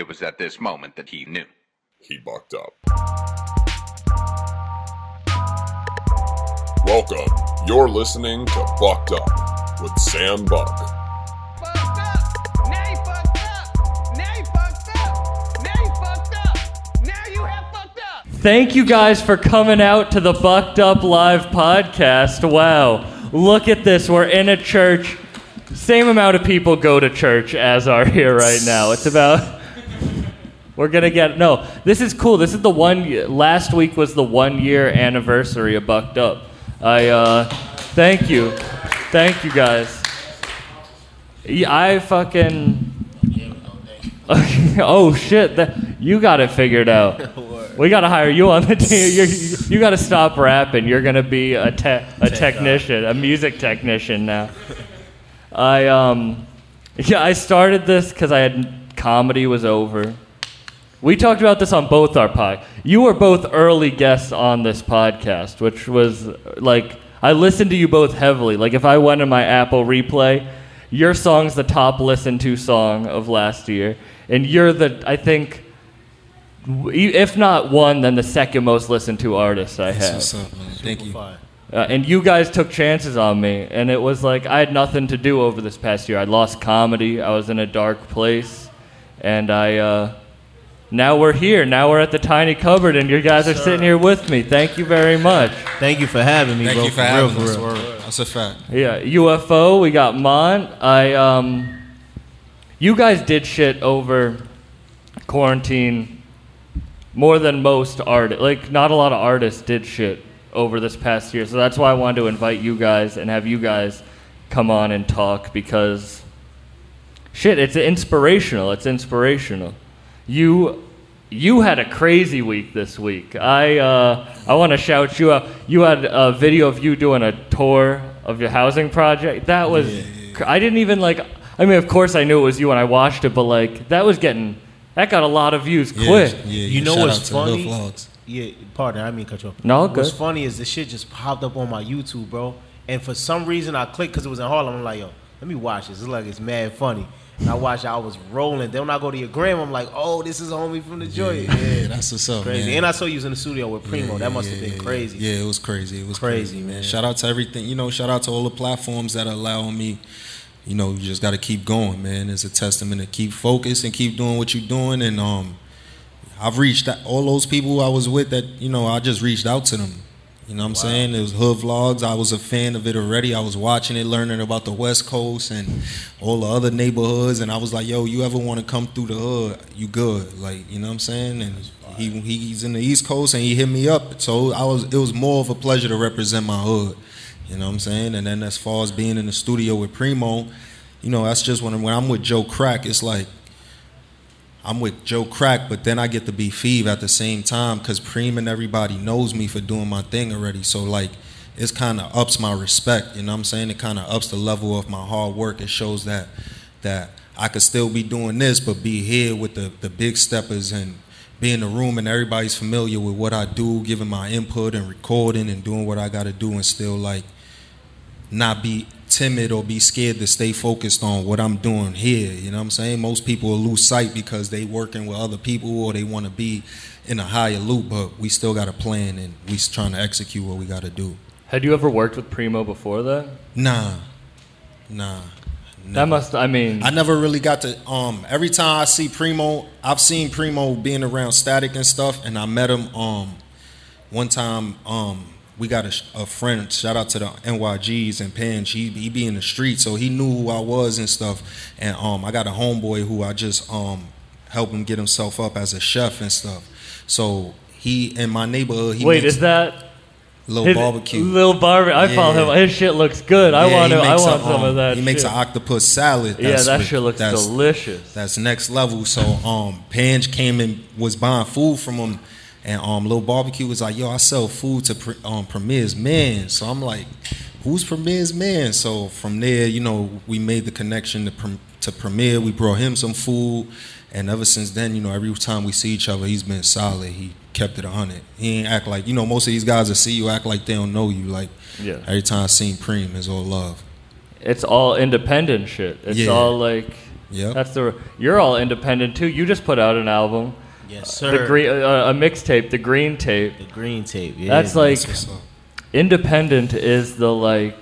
It was at this moment that he knew. He bucked up. Welcome. You're listening to Bucked Up with Sam Buck. fucked up. Now you fucked up. Now you fucked up. Now you fucked up. Now you have fucked up. Thank you guys for coming out to the Bucked Up Live podcast. Wow. Look at this. We're in a church. Same amount of people go to church as are here right now. It's about. We're gonna get no. This is cool. This is the one. Last week was the one year anniversary of Bucked Up. I uh, thank you, thank you guys. I fucking. oh shit! That, you got it figured out. We got to hire you on the team. You're, you got to stop rapping. You're gonna be a te- a technician, a music technician now. I um, yeah, I started this because I had comedy was over. We talked about this on both our pod. You were both early guests on this podcast, which was like I listened to you both heavily. Like if I went in my Apple replay, your song's the top listened to song of last year, and you're the I think, if not one, then the second most listened to artist I have. What's up. Thank you. Uh, and you guys took chances on me, and it was like I had nothing to do over this past year. I lost comedy. I was in a dark place, and I. Uh, now we're here. Now we're at the tiny cupboard, and you guys are sitting here with me. Thank you very much. Thank you for having me, Thank bro. you for real, having for us. real. That's a fact. Yeah, UFO. We got Mont. I um, you guys did shit over quarantine more than most artists. Like, not a lot of artists did shit over this past year. So that's why I wanted to invite you guys and have you guys come on and talk because shit, it's inspirational. It's inspirational. You you had a crazy week this week. I uh, I want to shout you out. You had a video of you doing a tour of your housing project. That was cr- I didn't even like. I mean, of course I knew it was you when I watched it, but like that was getting that got a lot of views Yeah, quick. Yeah, You yeah, know shout what's out to Lil funny? Vlogs. Yeah, pardon, I mean cut you off. No, What's funny is the shit just popped up on my YouTube, bro. And for some reason I clicked because it was in Harlem. I'm like, yo, let me watch this. It's like it's mad funny. And I watched I was rolling. Then when I go to your gram, I'm like, oh, this is homie from the joint. Yeah, Yeah, that's what's up, crazy. man. And I saw you was in the studio with Primo. Yeah, that must yeah, have been crazy. Yeah, it was crazy. It was Crazy, crazy, man. man. Shout out to everything. You know, shout out to all the platforms that allow me. You know, you just got to keep going, man. It's a testament to keep focused and keep doing what you're doing. And um, I've reached all those people I was with that you know I just reached out to them. You know what I'm saying? It was Hood Vlogs. I was a fan of it already. I was watching it, learning about the West Coast and all the other neighborhoods. And I was like, yo, you ever want to come through the hood? You good. Like, you know what I'm saying? And he he's in the East Coast and he hit me up. So I was it was more of a pleasure to represent my hood. You know what I'm saying? And then as far as being in the studio with Primo, you know, that's just when when I'm with Joe Crack, it's like I'm with Joe Crack, but then I get to be Phoebe at the same time because Preem and everybody knows me for doing my thing already. So like, it's kind of ups my respect. You know what I'm saying? It kind of ups the level of my hard work. It shows that that I could still be doing this, but be here with the the big steppers and be in the room and everybody's familiar with what I do, giving my input and recording and doing what I got to do, and still like not be timid or be scared to stay focused on what I'm doing here. You know what I'm saying? Most people will lose sight because they working with other people or they want to be in a higher loop, but we still got a plan and we trying to execute what we got to do. Had you ever worked with Primo before that? Nah, nah. That must. I mean, I never really got to. Um, every time I see Primo, I've seen Primo being around Static and stuff, and I met him. Um, one time, um, we got a, a friend. Shout out to the NYGs and Pan. He, he be in the street, so he knew who I was and stuff. And um, I got a homeboy who I just um help him get himself up as a chef and stuff. So he in my neighborhood. He wait, makes is that little his- barbecue? Little barbecue. I follow him. His shit looks good. I Yeah, want to. I want a, some um, of that. He makes shit. an octopus salad. Yeah, that's that with- shit looks that's- delicious. That's next level. So um Pange came and was buying food from him and um Lil Barbecue was like, yo, I sell food to um Premier's man. So I'm like, who's Premier's man? So from there, you know, we made the connection to, Prem- to Premier. We brought him some food. And ever since then, you know, every time we see each other, he's been solid. He kept it 100. He ain't act like, you know, most of these guys that see you act like they don't know you. Like, Yeah. every time I seen Preem, it's all love. It's all independent shit. It's Yeah. all like yeah. That's the. You're all independent too. You just put out an album, Yes, sir. the green, uh, a mixtape, the Green Tape. The green tape. Yeah. That's like That's independent is the like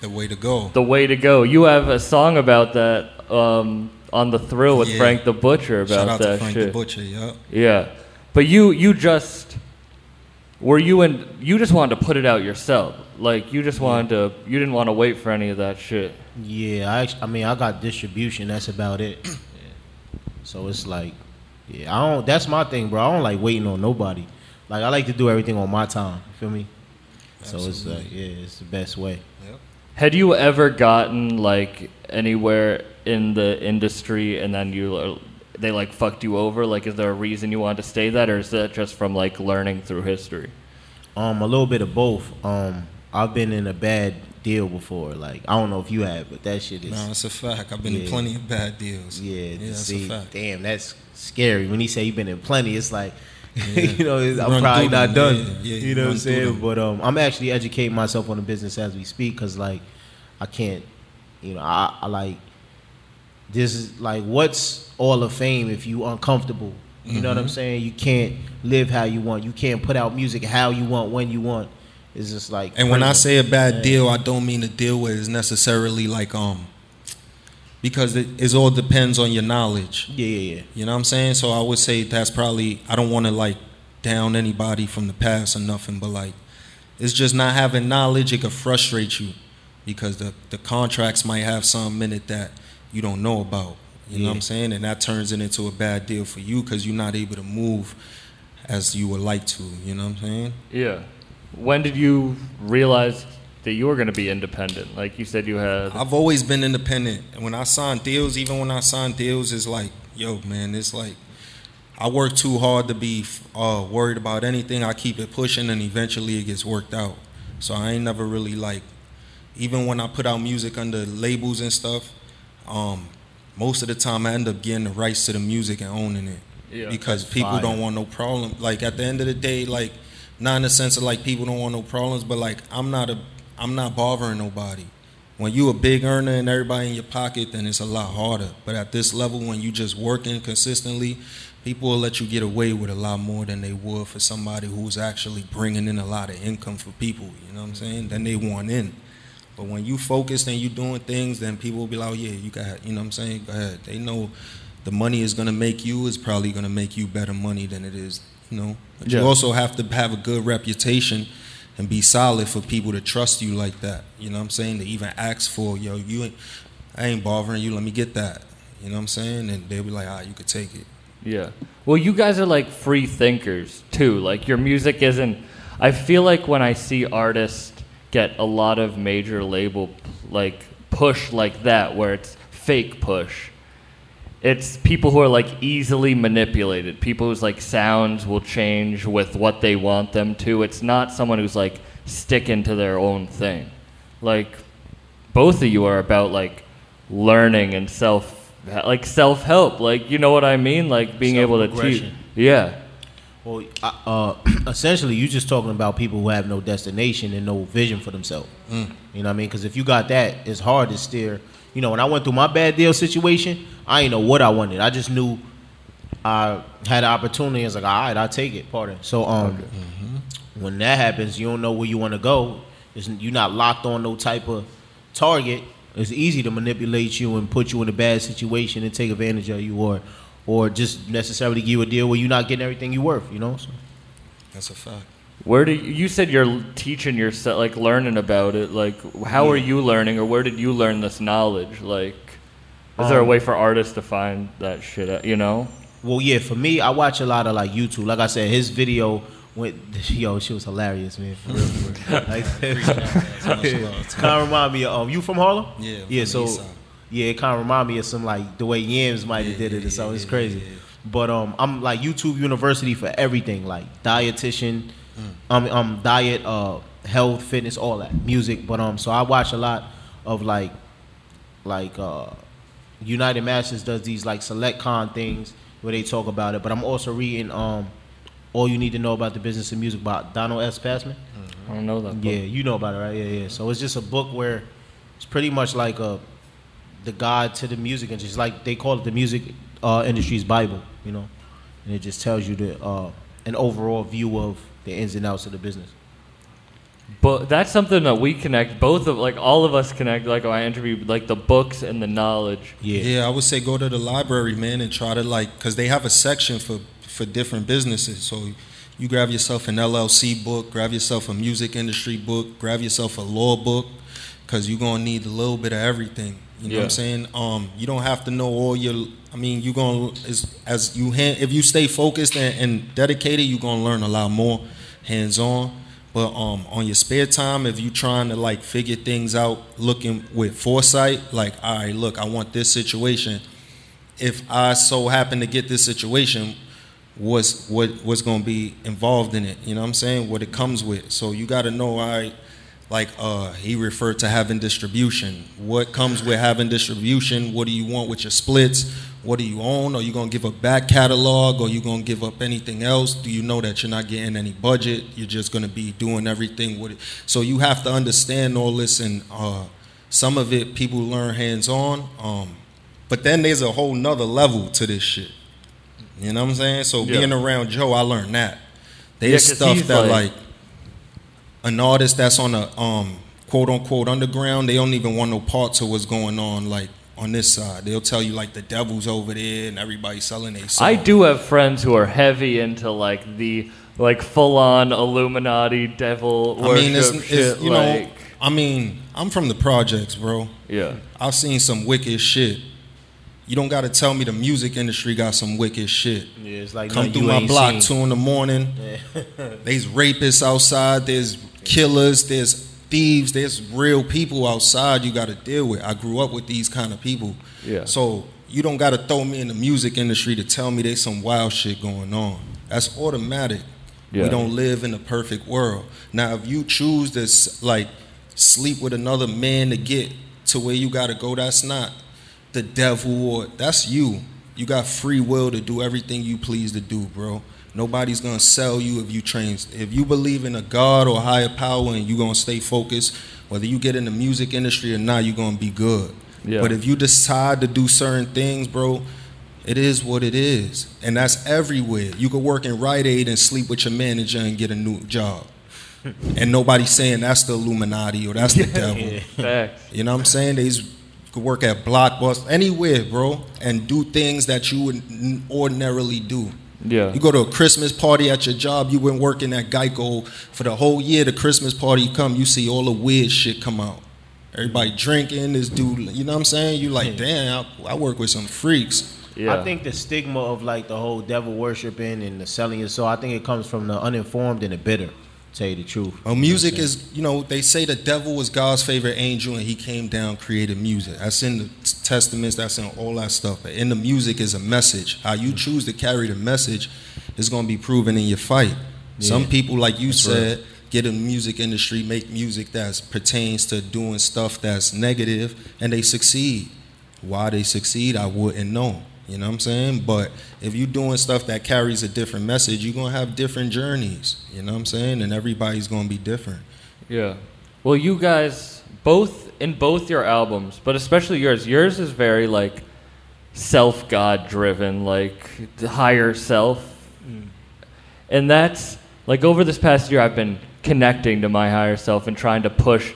the way to go. the way to go. You have a song about that um, on the Thrill with Yeah. Frank the Butcher about Shout out that to Frank shit. the Butcher. Yep. Yeah, but you you just were you and you just wanted to put it out yourself. Like you just wanted to you didn't want to wait for any of that shit. Yeah, I, I mean, I got distribution. That's about it. Yeah. So it's like, yeah, I don't. That's my thing, bro. I don't like waiting on nobody. Like I like to do everything on my time. You feel me? So it's like, yeah, it's the best way. Yep. Had you ever gotten like anywhere in the industry and then you uh, they like fucked you over? Like, is there a reason you wanted to stay that, or is that just from like learning through history? Um, a little bit of both. Um, I've been in a bad deal before. Like I don't know if you have, but that shit is. No, it's a fact. I've been in plenty of bad deals. Yeah, yeah, to that's see, a fact. damn, that's scary. When he say he been in plenty, it's like, Yeah. you know, it's- I'm Run probably not them, done. yeah, yeah, you know what I'm saying? But um, I'm actually educating myself on the business as we speak because, like, I can't, you know, I, I like this is like what's all of fame if you uncomfortable. You know what I'm Mm-hmm. saying? You can't live how you want. You can't put out music how you want when you want. It's just like And when I say a bad deal, I don't mean the deal where it's necessarily like um because it, it all depends on your knowledge. yeah, yeah, yeah. You know what I'm saying? So I would say that's probably I don't want to like down anybody from the past or nothing, but like it's just not having knowledge. It could frustrate you because the the contracts might have something in it that you don't know about. You know what I'm saying? And that turns it into a bad deal for you because you're not able to move as you would like to. You know what I'm saying? Yeah. When did you realize that you were going to be independent? Like you said, you had. I've always been independent. And when I sign deals, even when I sign deals, it's like, yo, man, it's like I work too hard to be uh, worried about anything. I keep it pushing, and eventually it gets worked out. So I ain't never really like, even when I put out music under labels and stuff, um, most of the time I end up getting the rights to the music and owning it. Yeah, because people fire. don't want no problem. Like at the end of the day, like not in the sense of like people don't want no problems, but like I'm not a I'm not bothering nobody. When you a big earner and everybody in your pocket, then it's a lot harder. But at this level, when you just working consistently, people will let you get away with a lot more than they would for somebody who's actually bringing in a lot of income for people. You know what I'm saying? Then they want in. But when you focused and you doing things, then people will be like, oh, yeah, you got, you know what I'm saying? Go ahead. They know the money is going to make you is probably going to make you better money than it is, you know. But Yeah. you also have to have a good reputation and be solid for people to trust you like that. You know what I'm saying? To even ask for, yo, you ain't, I ain't bothering you. Let me get that. You know what I'm saying? And they'll be like, ah, you could take it. Yeah. Well, you guys are like free thinkers too. Like your music isn't. I feel like when I see artists get a lot of major label like push like that, where it's fake push. It's people who are like easily manipulated. People whose like sounds will change with what they want them to. It's not someone who's like sticking to their own thing. Like both of you are about like learning and self like self help. Like you know what I mean? Like being able to teach. Yeah. Well, uh, uh, essentially, you're just talking about people who have no destination and no vision for themselves. You know what I mean? Because if you got that, it's hard to steer. You know, when I went through my bad deal situation, I didn't know what I wanted. I just knew I had an opportunity. I was like, all right, I'll take it. Pardon. So, um, when that happens, you don't know where you want to go. It's, you're not locked on no type of target. It's easy to manipulate you and put you in a bad situation and take advantage of you, or, or just necessarily give you a deal where you're not getting everything you're worth. You know. So, That's a fact. Where do you, you said you're teaching yourself, like learning about it? Like, how are you learning, or where did you learn this knowledge? Like, is there a Um, way for artists to find that shit? Out, you know? Well, yeah, for me, I watch a lot of like YouTube. Like I said, his video went, yo, she was hilarious, man. For real, for real. Like, kind of remind me of, um, you from Harlem? Yeah, Yeah, so, yeah, it kind of remind me of some like the way Yams might have Yeah, did it yeah, or something. yeah, It's crazy. yeah, yeah. But um, I'm like YouTube University for everything, like dietitian, um, um, diet, uh, health, fitness, all that, music. But um, so I watch a lot of like, like uh, United Masters does these like select con things where they talk about it. But I'm also reading um, all you need to know about the business of music by Donald S. Passman. I don't know that. book. Yeah, you know about it, right? Yeah, yeah. So it's just a book where it's pretty much like a the guide to the music and just like they call it the music uh, industry's Bible, you know, and it just tells you the uh, an overall view of the ins and outs of the business. But that's something that we connect. Both of like all of us connect. Like I interviewed like the books and the knowledge. Yeah, Yeah, I would say go to the library, man, and try to like, cause they have a section for for different businesses. So you grab yourself an LLC book, grab yourself a music industry book, grab yourself a law book, cause you're gonna need a little bit of everything. You know what I'm saying? Um, you don't have to know all your. I mean, you're gonna as as you hand, if you stay focused and, and dedicated, you're gonna learn a lot more, hands on. But um, on your spare time, if you're trying to like figure things out, looking with foresight, like, all right, look, I want this situation. If I so happen to get this situation, what's what what's gonna be involved in it? You know what I'm saying? What it comes with. So you got to know, all right. Like uh, he referred to having distribution. What comes with having distribution? What do you want with your splits? What do you own? Are you gonna give up back catalog? Or you gonna give up anything else? Do you know that you're not getting any budget? You're just gonna be doing everything with it. So you have to understand all this, and uh, some of it people learn hands on. Um, but then there's a whole nother level to this shit. You know what I'm saying? So Yeah. being around Joe, I learned that. There's Yeah, stuff that like- like an artist that's on a um quote unquote underground, they don't even want no parts of what's going on like on this side. They'll tell you like the devil's over there and everybody's selling their I do have friends who are heavy into like the like full on Illuminati devil I mean, it's, it's shit. you like, know, I mean, I'm from the projects, bro. yeah, I've seen some wicked shit. You don't got to tell me the music industry got some wicked shit. yeah, it's like Come nothing through my block seen. two in the morning. Yeah. There's rapists outside. There's killers. There's thieves. There's real people outside you got to deal with. I grew up with these kind of people. Yeah. So you don't got to throw me in the music industry to tell me there's some wild shit going on. That's automatic. Yeah. We don't live in a perfect world. Now, if you choose to like sleep with another man to get to where you got to go, that's not the devil or that's you. You got free will to do everything you please to do, bro. Nobody's gonna sell you if you train. If you believe in a God or a higher power and you're gonna stay focused, whether you get in the music industry or not, you're gonna be good. Yeah. But if you decide to do certain things, bro, it is what it is. And that's everywhere. You could work in Rite Aid and sleep with your manager and get a new job. and nobody's saying that's the Illuminati or that's the devil. facts. You know what I'm saying? They could work at Blockbuster, anywhere, bro, and do things that you would ordinarily do. Yeah, You go to a Christmas party at your job, you've been working at Geico for the whole year. The Christmas party come, you see all the weird shit come out. Everybody drinking, this dude, you know what I'm saying? You like, damn, I, I work with some freaks. yeah. I think the stigma of like the whole devil worshiping and the selling your soul, I think it comes from the uninformed and the bitter. Tell you the truth. Oh, well, music is, you know, they say the devil was God's favorite angel and he came down, created music. That's in the testaments, that's in all that stuff. But in the music is a message. How you mm. choose to carry the message is going to be proven in your fight. Some people, like you That's said, get in the music industry, make music that pertains to doing stuff that's negative, and they succeed. Why they succeed, I wouldn't know. You know what I'm saying? But if you're doing stuff that carries a different message, you're gonna have different journeys. You know what I'm saying? And everybody's gonna be different. Yeah. Well, you guys both in both your albums, but especially yours. Yours is very like self God driven, like the higher self. Mm. And that's like over this past year I've been connecting to my higher self and trying to push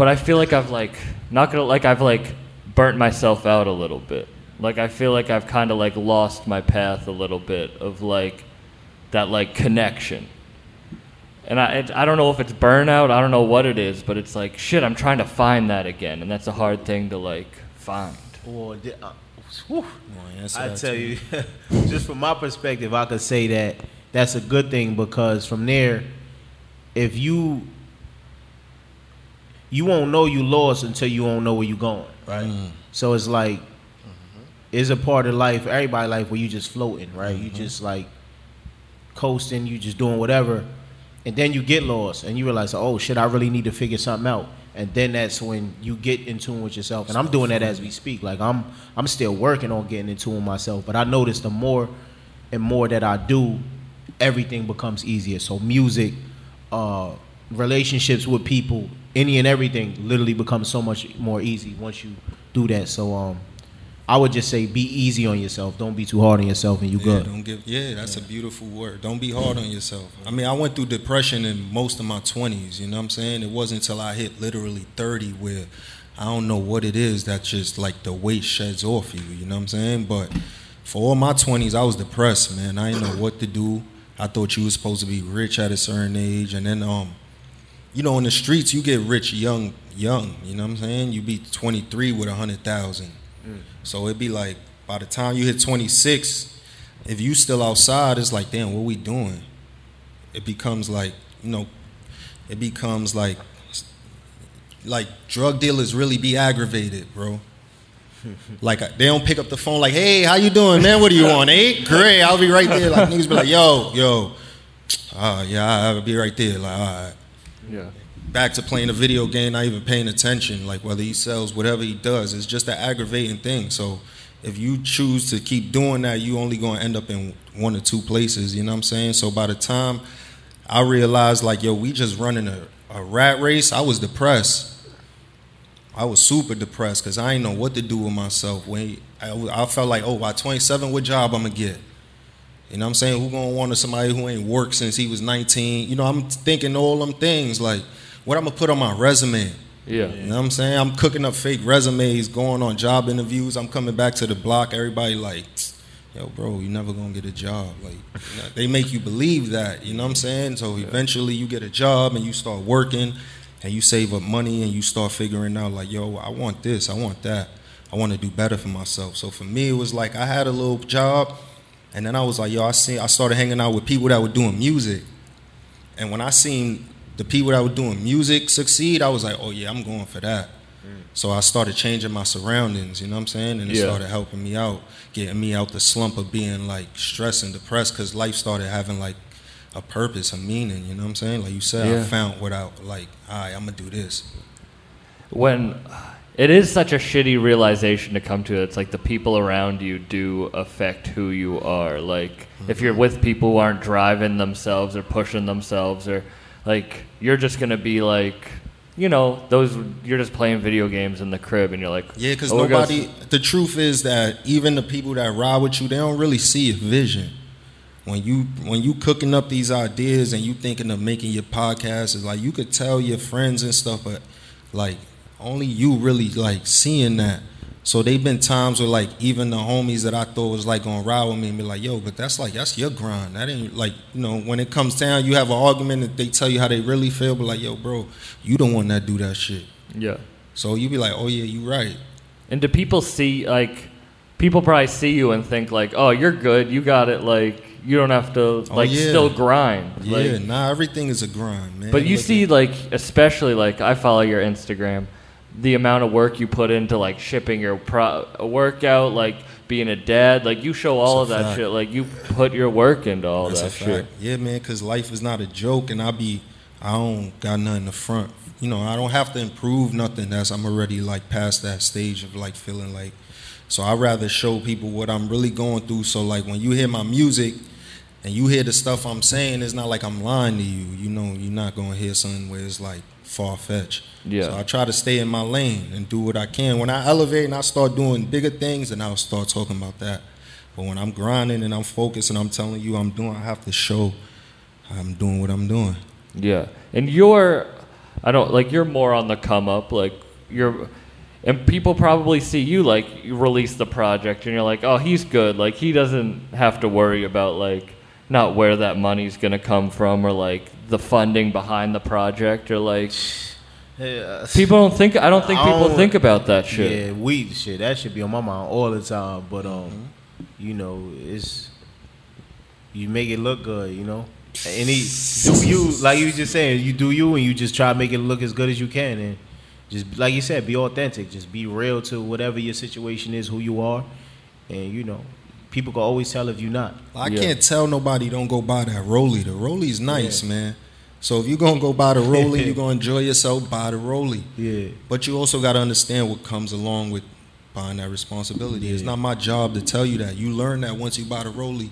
but I feel like I've like not gonna like I've like burnt myself out a little bit. Like I feel like I've kind of like lost my path a little bit of like that like connection. And I, it, I don't know if it's burnout. I don't know what it is, but it's like shit. I'm trying to find that again, and that's a hard thing to like find. Or di- uh, whew. answer I tell you, just from my perspective, I could say that that's a good thing because from there, if you you won't know you lost until you won't know where you're going, right? So it's like it's a part of life, everybody life where you just floating, right? You just like coasting, you just doing whatever, and then you get lost and you realize, oh shit, I really need to figure something out. And then that's when you get in tune with yourself. And I'm doing that as we speak. Like I'm I'm still working on getting in tune with myself. But I notice the more and more that I do, everything becomes easier. So music, uh, relationships with people, any and everything literally becomes so much more easy once you do that. So um, I would just say be easy on yourself. Don't be too hard on yourself, and you Yeah, good. don't give. Yeah, that's a beautiful word. Don't be hard on yourself. I mean, I went through depression in most of my twenties. You know what I'm saying? It wasn't until I hit literally thirty where I don't know what it is that just like the weight sheds off you. You know what I'm saying? But for all my twenties, I was depressed, man. I didn't know what to do. I thought you was supposed to be rich at a certain age, and then um, you know, in the streets, you get rich young, young. You know what I'm saying? You be 23 with a hundred thousand. So it'd be like by the time you hit 26, if you still outside, it's like, damn, what we doing? It becomes like, you know, it becomes like, like drug dealers really be aggravated, bro. Like they don't pick up the phone, like, hey, how you doing, man? What are you on? Hey, great, I'll be right there. Like niggas be like, yo, yo, uh, yeah, I'll be right there. Like, all right Yeah. Back to playing a video game, not even paying attention. Like whether he sells whatever he does, it's just an aggravating thing. So if you choose to keep doing that, you only gonna end up in one or two places. You know what I'm saying? So by the time I realized, like, yo, we just running a, a rat race, I was depressed. I was super depressed because I didn't know what to do with myself. When I, I felt like, oh, by 27, what job I'm gonna get? You know what I'm saying? Who gonna want somebody who ain't worked since he was 19? You know, I'm thinking all them things like, what I'm gonna put on my resume? Yeah. You know what I'm saying? I'm cooking up fake resumes, going on job interviews. I'm coming back to the block. Everybody like, yo, bro, you never gonna get a job. Like, you know, they make you believe that. You know what I'm saying? So eventually, you get a job and you start working, and you save up money and you start figuring out like, yo, I want this, I want that, I want to do better for myself. So for me, it was like I had a little job, and then I was like, yo, I see, I started hanging out with people that were doing music, and when I seen the people that were doing music succeed, I was like, oh yeah, I'm going for that. Mm. So I started changing my surroundings, you know what I'm saying? And it Yeah. started helping me out, getting me out the slump of being like stressed and depressed because life started having like a purpose, a meaning, you know what I'm saying? Like you said, I found what I like, all right, I'm gonna do this. when it is such a shitty realization to come to it's like the people around you do affect who you are like if mm-hmm. you're with people who aren't driving themselves or pushing themselves or like you're just gonna be like you know those you're just playing video games in the crib and you're like Yeah, because "Oh, nobody. The truth is that even the people that ride with you, they don't really see a vision. When you when you cooking up these ideas and you thinking of making your podcast, is like you could tell your friends and stuff, but like only you really like seeing that. So they've been times where like even the homies that I thought was like gonna ride with me and be like, yo, but that's like that's your grind. That ain't like you know when it comes down, you have an argument and they tell you how they really feel, but like, yo, bro, you don't want that do that shit. yeah So you be like, oh yeah, you right. and do people see like people probably see you and think like oh you're good you got it like you don't have to oh, like Oh, yeah. still grind Yeah, like, nah, everything is a grind, man. But you Look see, at- like, especially like I follow your Instagram, the amount of work you put into like shipping your pro- workout, like being a dad, like you show all of That's a that fact. shit. Like you put your work into all that's that shit. Yeah, man, because life is not a joke, and I be, I don't got nothing to front. You know, I don't have to improve nothing. That's I'm already like past that stage of like feeling like. So I rather show people what I'm really going through. So like when you hear my music. And you hear the stuff I'm saying, it's not like I'm lying to you. You know, you're not gonna hear something where it's like far fetched. Yeah. So I try to stay in my lane and do what I can. When I elevate and I start doing bigger things, and I'll start talking about that. But when I'm grinding and I'm focused and I'm telling you I'm doing, I have to show I'm doing what I'm doing. Yeah, and you're, I don't like you're more on the come up. Like you're, and people probably see you like you release the project and you're like, oh, he's good. Like he doesn't have to worry about like not where that money's gonna come from or like the funding behind the project or like Yeah, people don't think. I don't think I people don't- think about that shit. Yeah, weed shit. That should be on my mind all the time. But um, you know, it's you make it look good. You know, and he do you like you was just saying. You do you, and you just try to make it look as good as you can, and just like you said, be authentic. Just be real to whatever your situation is, who you are, and you know, people can always tell if you're not. I Yeah. can't tell nobody don't go buy that Roly. The Roly's nice, man. So if you're gonna go buy the Roly, you're gonna enjoy yourself, buy the Roly. Yeah, But you also gotta understand what comes along with buying that responsibility. It's not my job to tell you that. You learn that once you buy the Roly,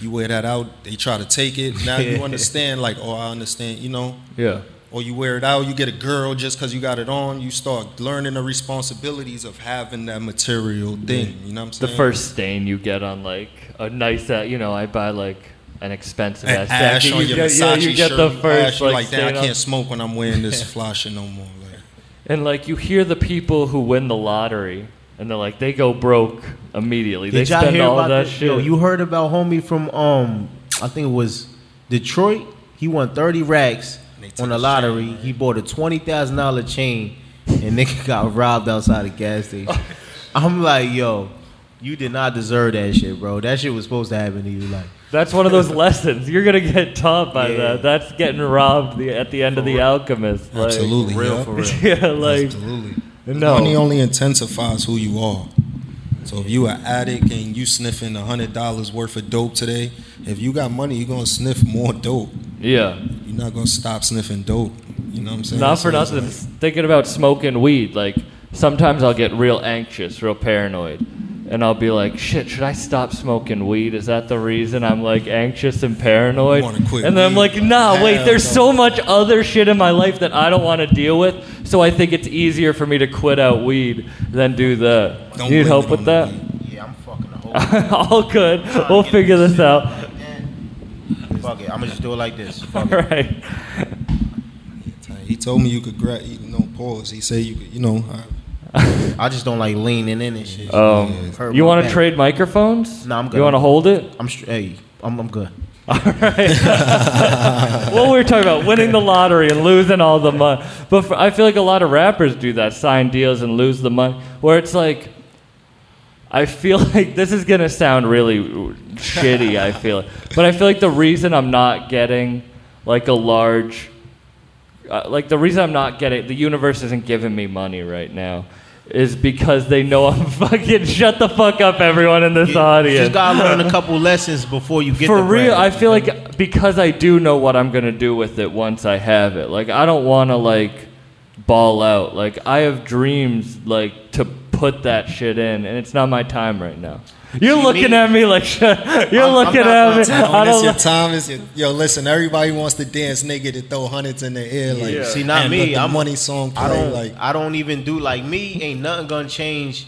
You wear that out, they try to take it. Now you understand, like, oh, I understand, you know. Yeah. Or you wear it out, you get a girl just because you got it on. You start learning the responsibilities of having that material thing. You know what I'm saying? The first stain you get on like a nice, uh, you know, I buy like an expensive And ass ash jacket. on you your get, yeah, Versace you get shirt. the first ash, like, like, damn, stain I can't smoke when I'm wearing this fly shit no more. Like, And like you hear the people who win the lottery, and they're like they go broke immediately. Did they y'all spend hear all about that this? shit. Yo, you heard about homie from um, I think it was Detroit. He won thirty racks They took on the lottery. chain. He bought a twenty thousand dollar chain, and nigga got robbed outside a gas station. I'm like, yo, you did not deserve that shit, bro. That shit was supposed to happen to you, like. That's one of those lessons you're gonna get taught by Yeah. that. That's getting robbed the, at the end of the Alchemist. Like, absolutely, real, yeah. for real. Yeah, like absolutely. no. Money only intensifies who you are. So if you an addict and you sniffing a hundred dollars worth of dope today, if you got money, you're gonna sniff more dope. Yeah. You're not gonna stop sniffing dope. You know what I'm saying? Not for So nothing. like- Thinking about smoking weed, like sometimes I'll get real anxious, real paranoid, and I'll be like, "Shit, should I stop smoking weed? Is that the reason I'm like anxious and paranoid?" Wanna quit and then I'm like, "Nah, wait. Hell There's no." so much other shit in my life that I don't want to deal with, so I think it's easier for me to quit out weed than do that." Don't you need help with that? Yeah, I'm fucking the whole. All good. We'll figure this out. Fuck it, I'm gonna just do it like this. All Fuck it. right. He told me you could grab, you know, pause. He said you could, you know. I, I just don't like leaning in and shit. Um, Hurt you want to trade microphones? Nah, I'm good. You want to hold it? I'm straight. Hey, I'm, I'm good. All right. what we were talking about winning the lottery and losing all the money but for, i feel like a lot of rappers do that sign deals and lose the money where it's like i feel like this is going to sound really shitty i feel. But i feel like the reason i'm not getting like a large uh, like the reason i'm not getting the universe isn't giving me money right now is because they know i'm fucking shut the fuck up everyone in this You audience. just gotta learn a couple lessons before you get for the real i feel like because i do know what i'm gonna do with it once i have it. Like i don't want to like ball out. Like i have dreams like to put that shit in and it's not my time right now you're See, looking me- at me like you're I'm- I'm looking not at me gonna i When it's don't your time. It's your, yo, listen. Everybody wants to dance nigga to throw hundreds in the air. Like, Yeah. See, not and me. the I'm money song play. I don't. like, I don't even do like me. Ain't nothing gonna change,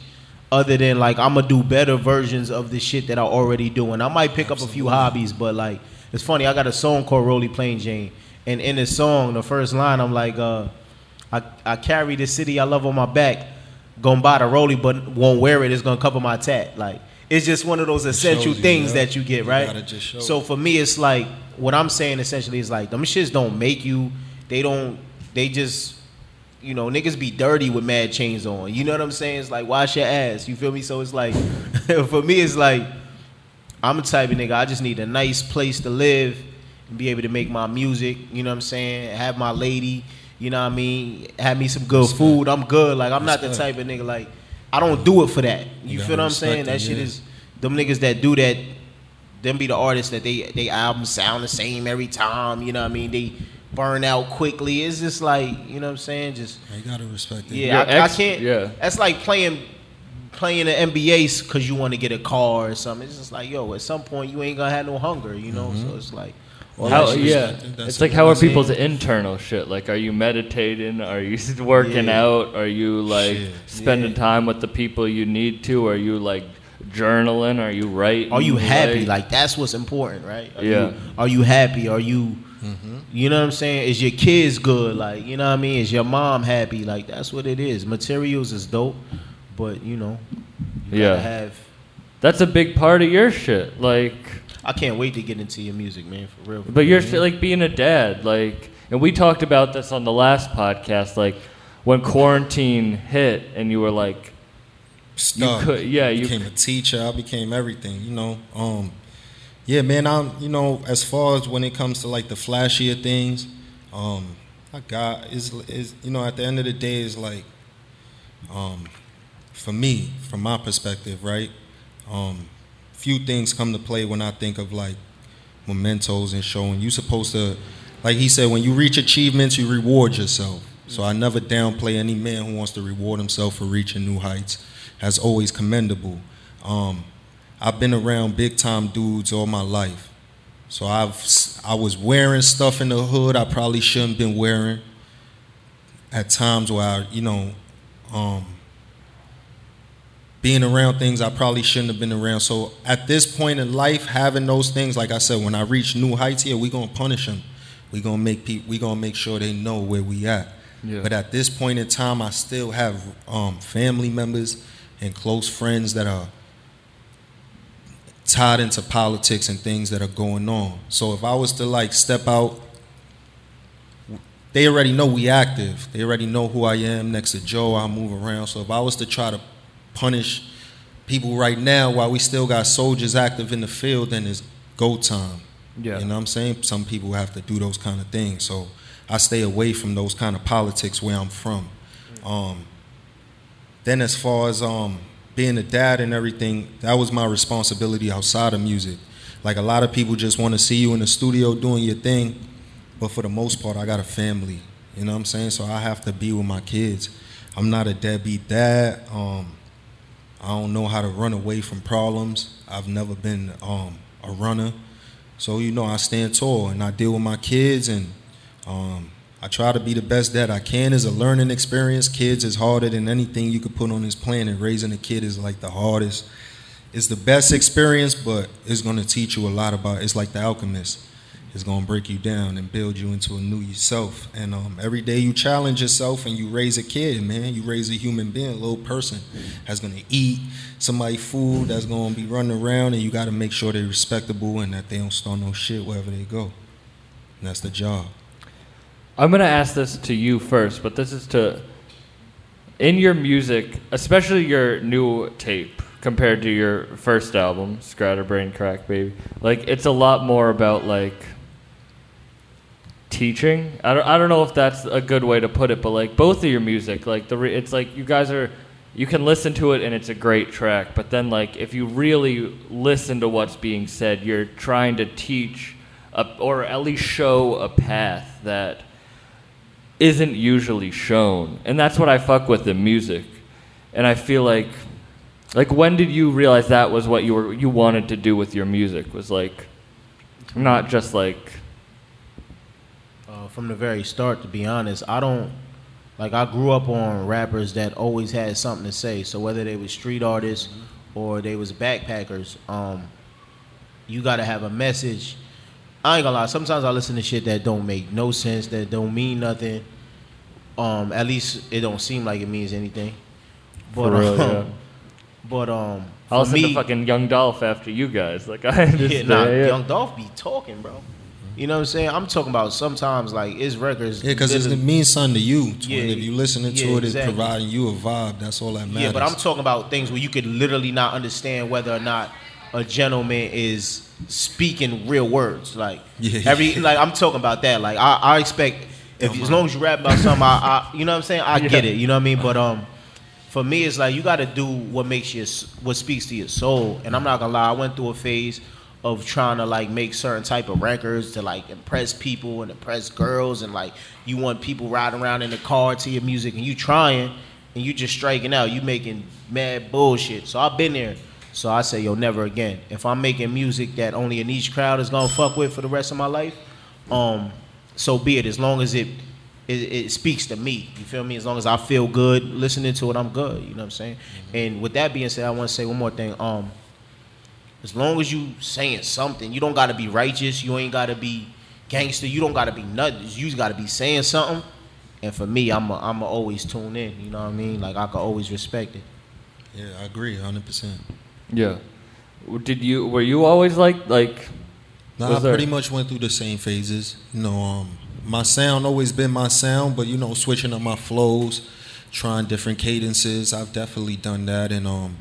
other than like I'm gonna do better versions of the shit that I already doing. I might pick up a few hobbies, but like it's funny. I got a song called "Roly Plain Jane," and in the song, the first line, I'm like, uh, I I carry the city I love on my back, gonna buy the Roly, but won't wear it. It's gonna cover my tat. Like it's just one of those essential you, things yeah. that you get right. just so for me, it's like what I'm saying essentially is like them shits don't make you. They don't. They just you know, niggas be dirty with mad chains on. You know what I'm saying? It's like wash your ass. You feel me? So it's like for me, it's like I'm a type of nigga. I just need a nice place to live and be able to make my music. You know what I'm saying? Have my lady. You know what I mean? Have me some good food. I'm good. Like I'm not the type of nigga like I don't do it for that. You, You feel what I'm saying? That shit is them niggas that do that. Them be the artists that they they albums sound the same every time. You know what I mean? They burn out quickly. It's just like you know what I'm saying? Just you gotta respect it. yeah, Your I, ex- I can't. yeah. that's like playing playing the NBA because you want to get a car or something. It's just like yo, at some point you ain't gonna have no hunger, you know. Mm-hmm. So it's like, all how, yeah, respect. That's it's like how I'm are saying. people's internal shit? Like, are you meditating? Are you working Yeah. out? Are you like Shit. spending Yeah. time with the people you need to? Are you like journaling? Are you writing? Are you happy? Like that's what's important, right? Are Yeah. You, are you happy? Are you? Mm-hmm. You know what I'm saying? Is your kids good? Like you know what I mean? Is your mom happy? Like that's what it is. Materials is dope, but you know, you Yeah. gotta have. that's a big part of your shit. Like, I can't wait to get into your music, man. For real. but you're like being a dad. Like, and we talked about this on the last podcast. Like, when quarantine hit, and you were like, Stuck. could- yeah, I you- became a teacher. I became everything. You know. Um, yeah, man. I'm. You know, as far as when it comes to like the flashier things, um, I got is is you know at the end of the day is like, um, for me, from my perspective, right? Um, few things come to play when I think of like mementos and showing. You supposed to, like he said, when you reach achievements, you reward yourself. So I never downplay any man who wants to reward himself for reaching new heights. That's always commendable. Um, I've been around big time dudes all my life. So I've I was wearing stuff in the hood I probably shouldn't been wearing. at times where I, you know, um, being around things I probably shouldn't have been around. So at this point in life, having those things, like I said, when I reach new heights here, we gonna punish them. We gonna make people. We gonna make sure they know where we at. Yeah. But at this point in time, I still have um, family members and close friends that are tied into politics and things that are going on. So if I was to like step out, they already know we active. They already know who I am. Next to Joe, I move around. So if I was to try to punish people right now while we still got soldiers active in the field, then it's go time. Yeah. You know what I'm saying? Some people have to do those kind of things. So I stay away from those kind of politics where I'm from. Um, then as far as um, being a dad and everything, that was my responsibility outside of music. Like a lot of people just want to see you in the studio doing your thing, but for the most part, I got a family. You know what I'm saying? So I have to be with my kids. I'm not a deadbeat dad. Um, I don't know how to run away from problems. I've never been um, a runner. So, you know, I stand tall and I deal with my kids and um, I try to be the best dad I can. It's a learning experience. Kids is harder than anything you could put on this planet. Raising a kid is like the hardest. It's the best experience, but it's going to teach you a lot about It's like the alchemist. It's going to break you down and build you into a new yourself. And um, every day you challenge yourself and you raise a kid, man. You raise a human being, a little person that's going to eat somebody food, that's going to be running around, and you got to make sure they're respectable and that they don't start no shit wherever they go. And that's the job. I'm gonna ask this to you first, but this is to in your music, especially your new tape compared to your first album, Scatterbrain Crack Baby. Like it's a lot more about like teaching. I don't, I don't know if that's a good way to put it, but like both of your music, like the re- it's like you guys are you can listen to it and it's a great track, but then like if you really listen to what's being said, you're trying to teach a, or at least show a path that isn't usually shown. And that's what I fuck with in music. And I feel like like when did you realize that was what you were you wanted to do with your music was like not just like from the very start. To be honest, I don't like. I grew up on rappers that always had something to say. So whether they were street artists or they was backpackers, um, you got to have a message. I ain't gonna lie. Sometimes I listen to shit that don't make no sense, that don't mean nothing. Um, at least it don't seem like it means anything. But For real, um, yeah. but um, I listen me, fucking Young Dolph after you guys. Like I understand. yeah, nah, yeah. Young Dolph be talking, bro. You know what I'm saying? I'm talking about sometimes like his records. Yeah, because literally- it means something to you. Twin. Yeah, if you listening to yeah, it, it's providing you a vibe. That's all that matters. Yeah, but I'm talking about things where you could literally not understand whether or not a gentleman is speaking real words. Like Yeah. every like I'm talking about that. Like I, I expect if as long as you rap about something, I, I you know what I'm saying. I get it. You know what I mean. But um, for me, it's like you got to do what makes you what speaks to your soul. And I'm not gonna lie, I went through a phase of trying to like make certain type of records to like impress people and impress girls and like you want people riding around in the car to your music and you trying and you just striking out you making mad bullshit. So i've been there. So i say yo never again. If i'm making music that only a niche crowd is gonna fuck with for the rest of my life um so be it. As long as it it, it speaks to me. You feel me? As long as i feel good listening to it i'm good. You know what i'm saying? And with that being said i want to say one more thing. Um as long as you saying something, you don't gotta be righteous. You ain't gotta be gangster. You don't gotta be nothing. You just gotta be saying something. And for me, I'm a, I'm a always tune in. You know what I mean? Like I can always respect it. yeah, I agree, hundred percent. Yeah. Did you were you always like like No, Was I there- pretty much went through the same phases. You know, um, my sound always been my sound, but you know, switching up my flows, trying different cadences. I've definitely done that, and um,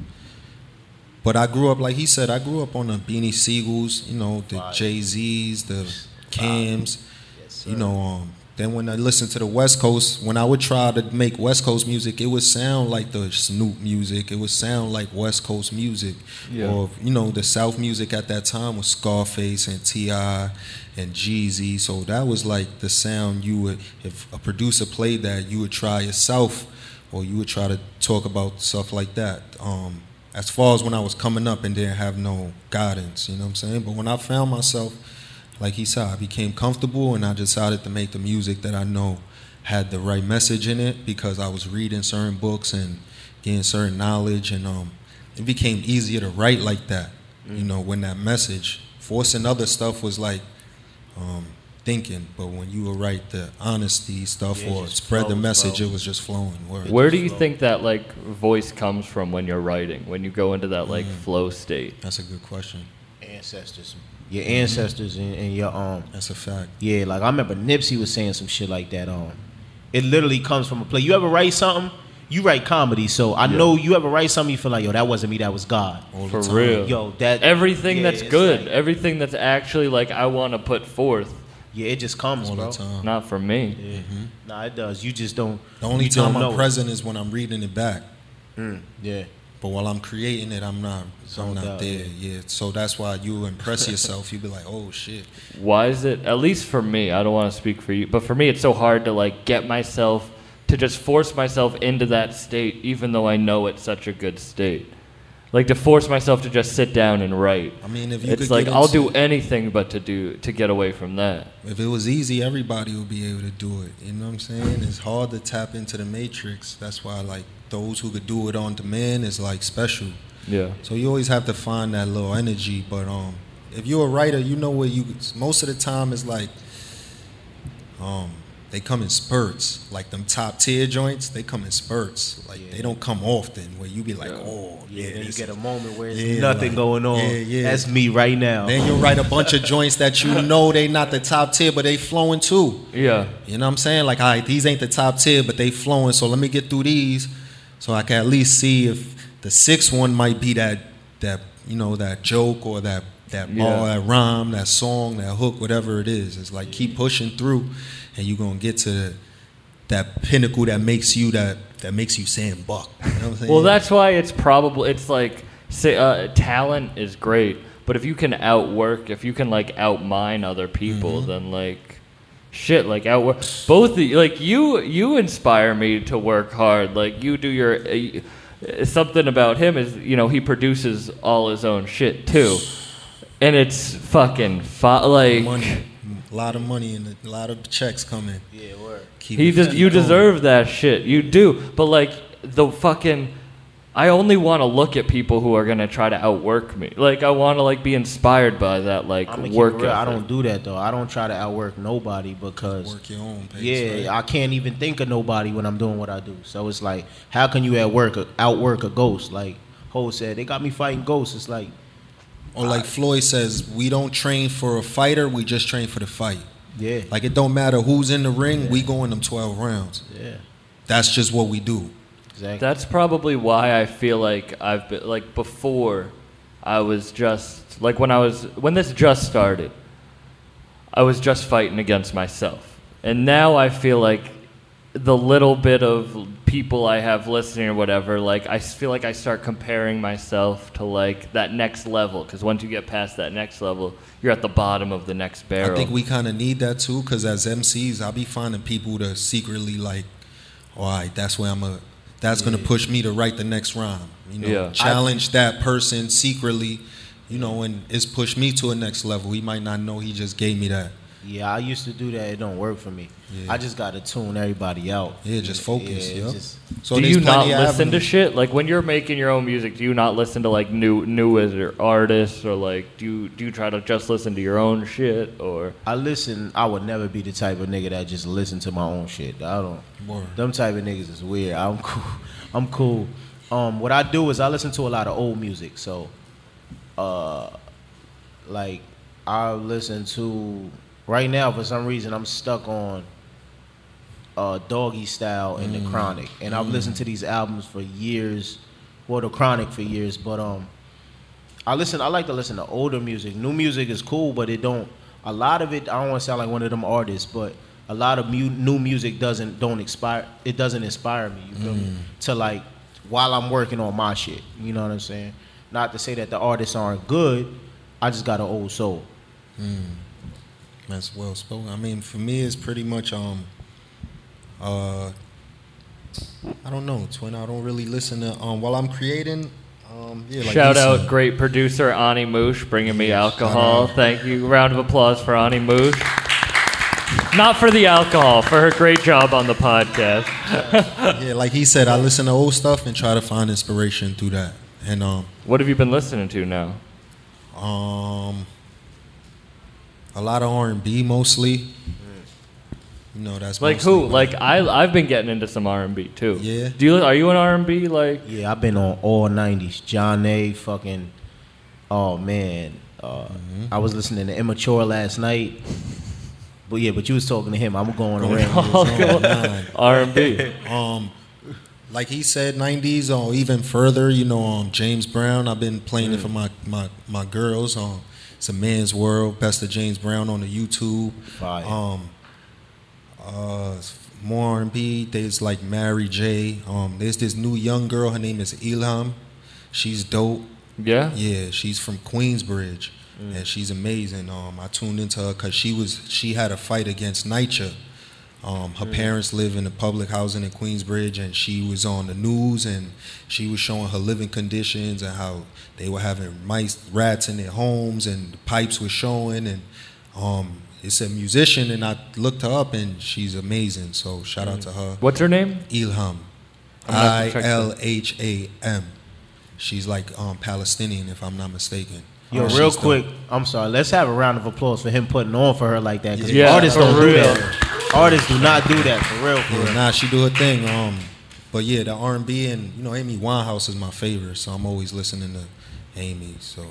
but I grew up like he said. I grew up on the Beanie Siegels, you know, the. Jay Z's, the Cams. Yes, You know, um, then when I listened to the West Coast, when I would try to make West Coast music, it would sound like the Snoop music. It would sound like West Coast music. Yeah. Or, you know, the South music at that time was Scarface and T.I. and Jeezy. So that was like the sound you would, if a producer played that, you would try yourself or you would try to talk about stuff like that. Um, as far as when I was coming up and didn't have no guidance, you know what I'm saying? But when I found myself, like he said, I became comfortable and I decided to make the music that I know had the right message in it because I was reading certain books and getting certain knowledge, and um, it became easier to write like that. You know, when that message forcing other stuff was like um, thinking, but when you would write the honesty stuff Yeah, or just spread the message, bro. it was just flowing. Word. Where do you think that like voice comes from when you're writing? When you go into that like flow state? That's a good question. Ancestors, your ancestors, and, and your um, That's a fact. yeah. Like I remember Nipsey was saying some shit like that. Um, it literally comes from a play. You ever write something? You write comedy, so I know you ever write something. You feel like yo, that wasn't me, that was God. All For real. Yo, that Everything yeah, that's good, like- everything that's actually like I want to put forth. Yeah, it just comes, All bro. the time. Not for me. Yeah. Nah, it does. You just don't. The only you don't time I'm it. present is when I'm reading it back. Mm, yeah. But while I'm creating it, I'm not. I'm not out, there. Yeah. So that's why you impress yourself. You be like, oh shit. Why is it? At least for me, I don't want to speak for you, but for me, it's so hard to like get myself to just force myself into that state, even though I know it's such a good state. Like to force myself to just sit down and write. I mean, if you It's like I'll do anything but to do to get away from that. If it was easy, everybody would be able to do it. You know what I'm saying? It's hard to tap into the matrix. That's why like those who could do it on demand is like special. Yeah. So you always have to find that little energy. But um, if you're a writer, you know where you. Most of the time, it's like um, they come in spurts. Like them top tier joints, they come in spurts. Like they don't come often. Where you be like, oh Yeah, yeah. then you get a moment where there's Yeah, nothing like- going on. yeah, yeah. That's me right now. Then you'll write a bunch of joints that you know they not the top tier, but they flowing too. Yeah. You know what I'm saying? Like, all right, these ain't the top tier, but they flowing. So let me get through these, so I can at least see if the sixth one might be that that you know that joke or that that Yeah. that rhyme, that song, that hook, whatever it is. It's like keep pushing through, and you're gonna get to that pinnacle that makes you that that makes you Sam Buck. You know what I'm saying? Well, that's why it's probably it's like say, uh, talent is great, but if you can outwork, if you can like outmine other people, Mm-hmm. then like shit, like outwork both. The, like you, you inspire me to work hard. Like you do your. Uh, something about him is you know he produces all his own shit too, and it's fucking like money, a lot of money and a lot of checks coming. yeah, word. Keep He it- des- you going. deserve that shit. You do. But like the fucking I only want to look at people who are going to try to outwork me. Like I want to like be inspired by that like I'm work real. I don't do that though. I don't try to outwork nobody because Work your own pace. yeah, right? I can't even think of nobody when I'm doing what I do. So it's like, how can you outwork a, outwork a ghost? Like Ho said, they got me fighting ghosts. It's like, Or like Floyd says, we don't train for a fighter, we just train for the fight. yeah, Like it don't matter who's in the ring, we go in them 12 rounds. yeah, That's just what we do. exactly. That's probably why I feel like I've been like before I was just like when I was when this just started I was just fighting against myself. And now I feel like the little bit of people I have listening or whatever, like I feel like I start comparing myself to like that next level because once you get past that next level, you're at the bottom of the next barrel. I think we kind of need that too, because as MCs, I'll be finding people to secretly like, all right, that's where I'm a, that's gonna push me to write the next rhyme. You know, Yeah. challenge that person secretly, you know, and it's pushed me to a next level. He might not know he just gave me that. Yeah, I used to do that. It don't work for me. Yeah. I just got to tune everybody out. Yeah, just focus, Yeah, yeah. just- So do you not plenty of listen to shit like when you're making your own music? Do you not listen to like new new artists or like do you do you try to just listen to your own shit or I listen. I would never be the type of nigga that just listen to my own shit. I don't. Word. Them type of niggas is weird. I'm cool. I'm cool. Um, what I do is I listen to a lot of old music. So, uh, like I listen to right now for some reason I'm stuck on uh Doggystyle and the Chronic, and I've listened to these albums for years. Well, the Chronic for years, but um, I listen. I like to listen to older music. New music is cool, but it don't. A lot of it, I don't want to sound like one of them artists, but a lot of mu- new music doesn't don't inspire. It doesn't inspire me. You feel me? To like while I'm working on my shit. You know what I'm saying? Not to say that the artists aren't good. I just got an old soul. That's well spoken. I mean, for me, it's pretty much um, uh, I don't know, twin. I don't really listen to um while I'm creating. Um, yeah, like shout out said. great producer Ani Moosh bringing me alcohol. Thank you. Round of applause for Ani Moosh. Not for the alcohol, for her great job on the podcast. Yeah, like he said, I listen to old stuff and try to find inspiration through that. And um, What have you been listening to now? um, a lot of R and B mostly. You know, that's Like mostly who? what- Like I I've been getting into some R and B too. Yeah. Do you are you an R and B like? Yeah, I've been on all '90s. John A. Fucking. Oh man, uh, Mm-hmm. I was listening to Immature last night. But yeah, but you was talking to him. I'm going around. All nine. R and B. Um, like he said, '90s or even further. You know, um, James Brown. I've been playing it for my my my girls. Um, it's a man's world. Best of James Brown on the YouTube. Fire. Um, uh, more R&B. There's like Mary J. Um, there's this new young girl. Her name is Ilham. She's dope. Yeah. Yeah, she's from Queensbridge, and she's amazing. Um, I tuned into her because she was she had a fight against NYCHA. Um, her parents live in a public housing in Queensbridge, and she was on the news, and she was showing her living conditions and how they were having mice, rats in their homes, and the pipes were showing. And um, it's a musician, and I looked her up, and she's amazing. So shout out to her. What's her name? Ilham. I'm gonna have I to check L H A M. She's like um, Palestinian, if I'm not mistaken. Yo, real quick, dope. I'm sorry. Let's have a round of applause for him putting on for her like that. Because Yeah, artists for don't do real. that. Artists do not do that for real. For Yeah, real. nah, she do her thing. Um, but yeah, the R and B and you know Amy Winehouse is my favorite, so I'm always listening to Amy. So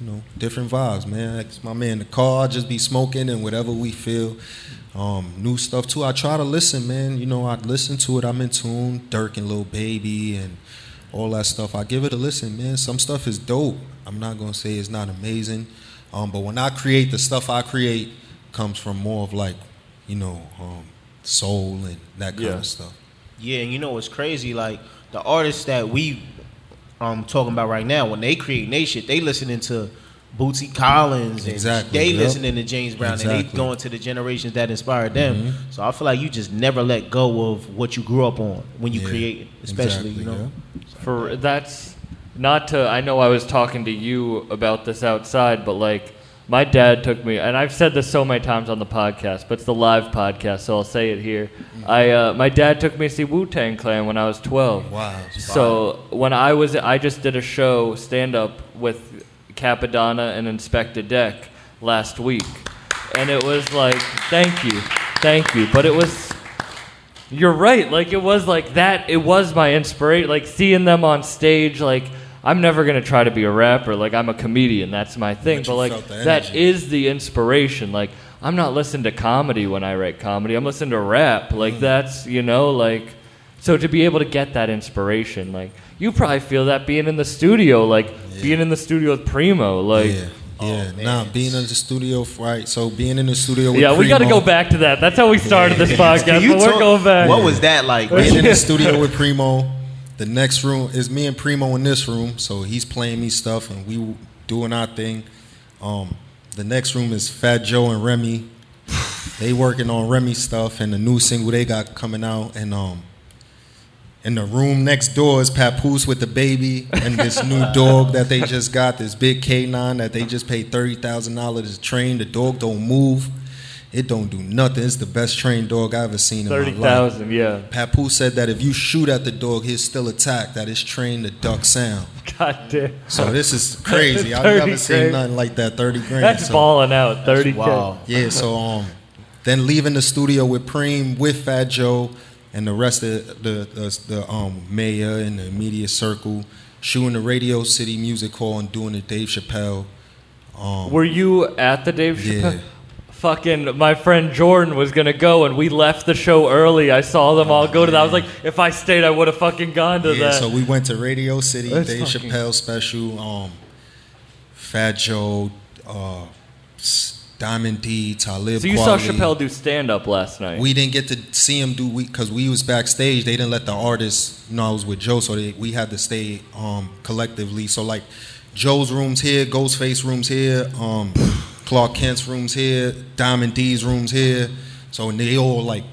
you know, different vibes, man. It's my man in the car, I just be smoking and whatever we feel. Um, new stuff too. I try to listen, man. You know, I listen to it. I'm in tune. Durk and Lil Baby and all that stuff. I give it a listen, man. Some stuff is dope. I'm not gonna say it's not amazing, um, but when I create the stuff I create comes from more of like, you know, um, soul and that kind Yeah. of stuff. Yeah, and you know what's crazy? Like the artists that we um talking about right now, when they create they shit, they listening to Bootsy Collins and Exactly, they yep. listening to James Brown and they going to the generations that inspired them. Mhm. So I feel like you just never let go of what you grew up on when you Yeah, create, especially exactly, you know. For that's not to. I know I was talking to you about this outside, but like my dad took me, and I've said this so many times on the podcast, but it's the live podcast, so I'll say it here. I uh, my dad took me to see Wu Tang Clan when I was twelve. Wow. So when I was, I just did a show stand up with Cappadonna and Inspectah Deck last week, and it was like, thank you, thank you, but it was. You're right. Like it was like that. It was my inspiration. Like seeing them on stage. Like I'm never gonna try to be a rapper. Like I'm a comedian. That's my thing. But But, like that is the that energy. is the inspiration. Like I'm not listening to comedy when I write comedy. I'm listening to rap. Like Mm. that's you know like. So to be able to get that inspiration, like you probably feel that being in the studio, like being in the studio with Primo, like. yeah. Yeah, man. nah, being in the studio, right? So being in the studio with Yeah, we got to go back to that. That's how we started this podcast. Can you but we're talk- going back. What was that like? being in the studio with Primo. The next room is me and Primo in this room, so he's playing me stuff and we doing our thing. Um, the next room is Fat Joe and Remy. They working on Remy stuff and the new single they got coming out. And um, in the room next door is Papoose with the baby and this new dog that they just got, this big K9 that they just paid thirty thousand dollars to train. The dog don't move. It don't do nothing. It's the best trained dog I ever seen in my life. Thirty thousand, yeah. Papu said that if you shoot at the dog, he'll still attack. That is trained to duck sound. God damn. So this is crazy. I've 30 never seen grand. nothing like that. Thirty grand. That's so, balling out. Thirty wow. Yeah. So um, then leaving the studio with Preem, with Fat Joe, and the rest of the the, the um mayor and the media circle, shooting the Radio City Music Hall and doing the Dave Chappelle. Um, Were you at the Dave Chappelle? Yeah. Chappelle? Fucking, my friend Jordan was gonna go, and we left the show early. I saw them all go to that. I was like, if I stayed, I would have fucking gone to yeah, that. so we went to Radio City, That's Dave fucking- Chappelle special, um, Fat Joe, uh, Diamond D, Talib. So you Kweli. saw Chappelle do stand up last night. We didn't get to see him do we because we was backstage. They didn't let the artists. You know, I was with Joe, so they, we had to stay um, collectively. So like, Joe's rooms here, Ghostface rooms here, um, Clark Kent's rooms here, Diamond D's rooms here. So they all like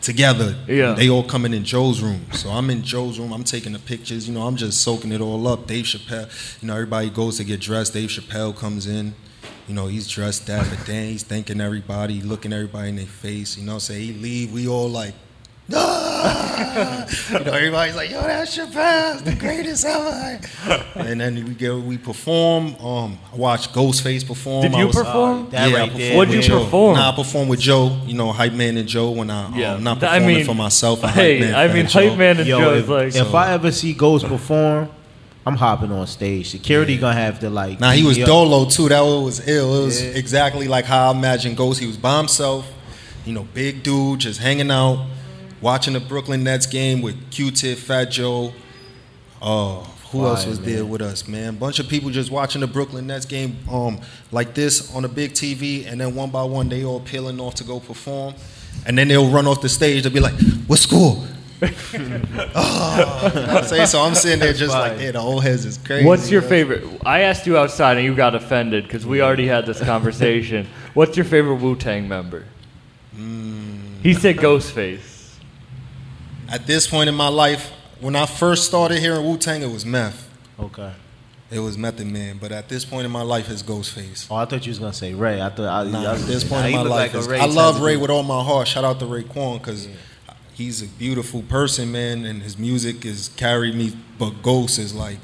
together. Yeah. They all coming in Joe's room. So I'm in Joe's room. I'm taking the pictures. You know, I'm just soaking it all up. Dave Chappelle. You know, everybody goes to get dressed. Dave Chappelle comes in. You know, he's dressed that, but then he's thanking everybody, looking everybody in their face. You know, say he leave, we all like, ah! you know, everybody's like, yo, that's your Chappelle, the greatest ever. and then we go, we perform. Um, I watched Ghostface perform. Did I you was- perform? That yeah, right I performed there, What'd you perform? Nah, I performed with Joe. You know, Hype Man and Joe. When I Yeah, um, not th- I performing mean- for myself. I Hey, Hype Man I Fat mean, Joe. hype man and Yo, Joe's if, like. if I ever see Ghost perform, I'm hopping on stage. Security gonna have to like. Nah, he was me up. dolo too. That was ill. It was Yeah. exactly like how I imagined Ghost. He was by himself, you know, big dude, just hanging out, watching the Brooklyn Nets game with Q-Tip, Fat Joe. Oh, who else Fire, was there with us, man? Bunch of people just watching the Brooklyn Nets game, um, like this on a big TV, and then one by one they all peeling off to go perform, and then they'll run off the stage. They'll be like, "What school?" oh, you know what I'm so I'm sitting there just like, fire. yeah, the old heads is crazy. What's your you know? favorite? I asked you outside and you got offended because we already had this conversation. What's your favorite Wu Tang member? Hmm. He said Ghostface. At this point in my life, when I first started hearing Wu Tang, it was Meth. Okay. It was Method Man. But at this point in my life, it's Ghostface. Oh, I thought you was gonna say Ray. I thought. I, Nah, I, at this point nah, in my life, like Ray I love Ray with all my heart. Shout out to Raekwon because he's a beautiful person, man, and his music has carried me. But Ghost is like,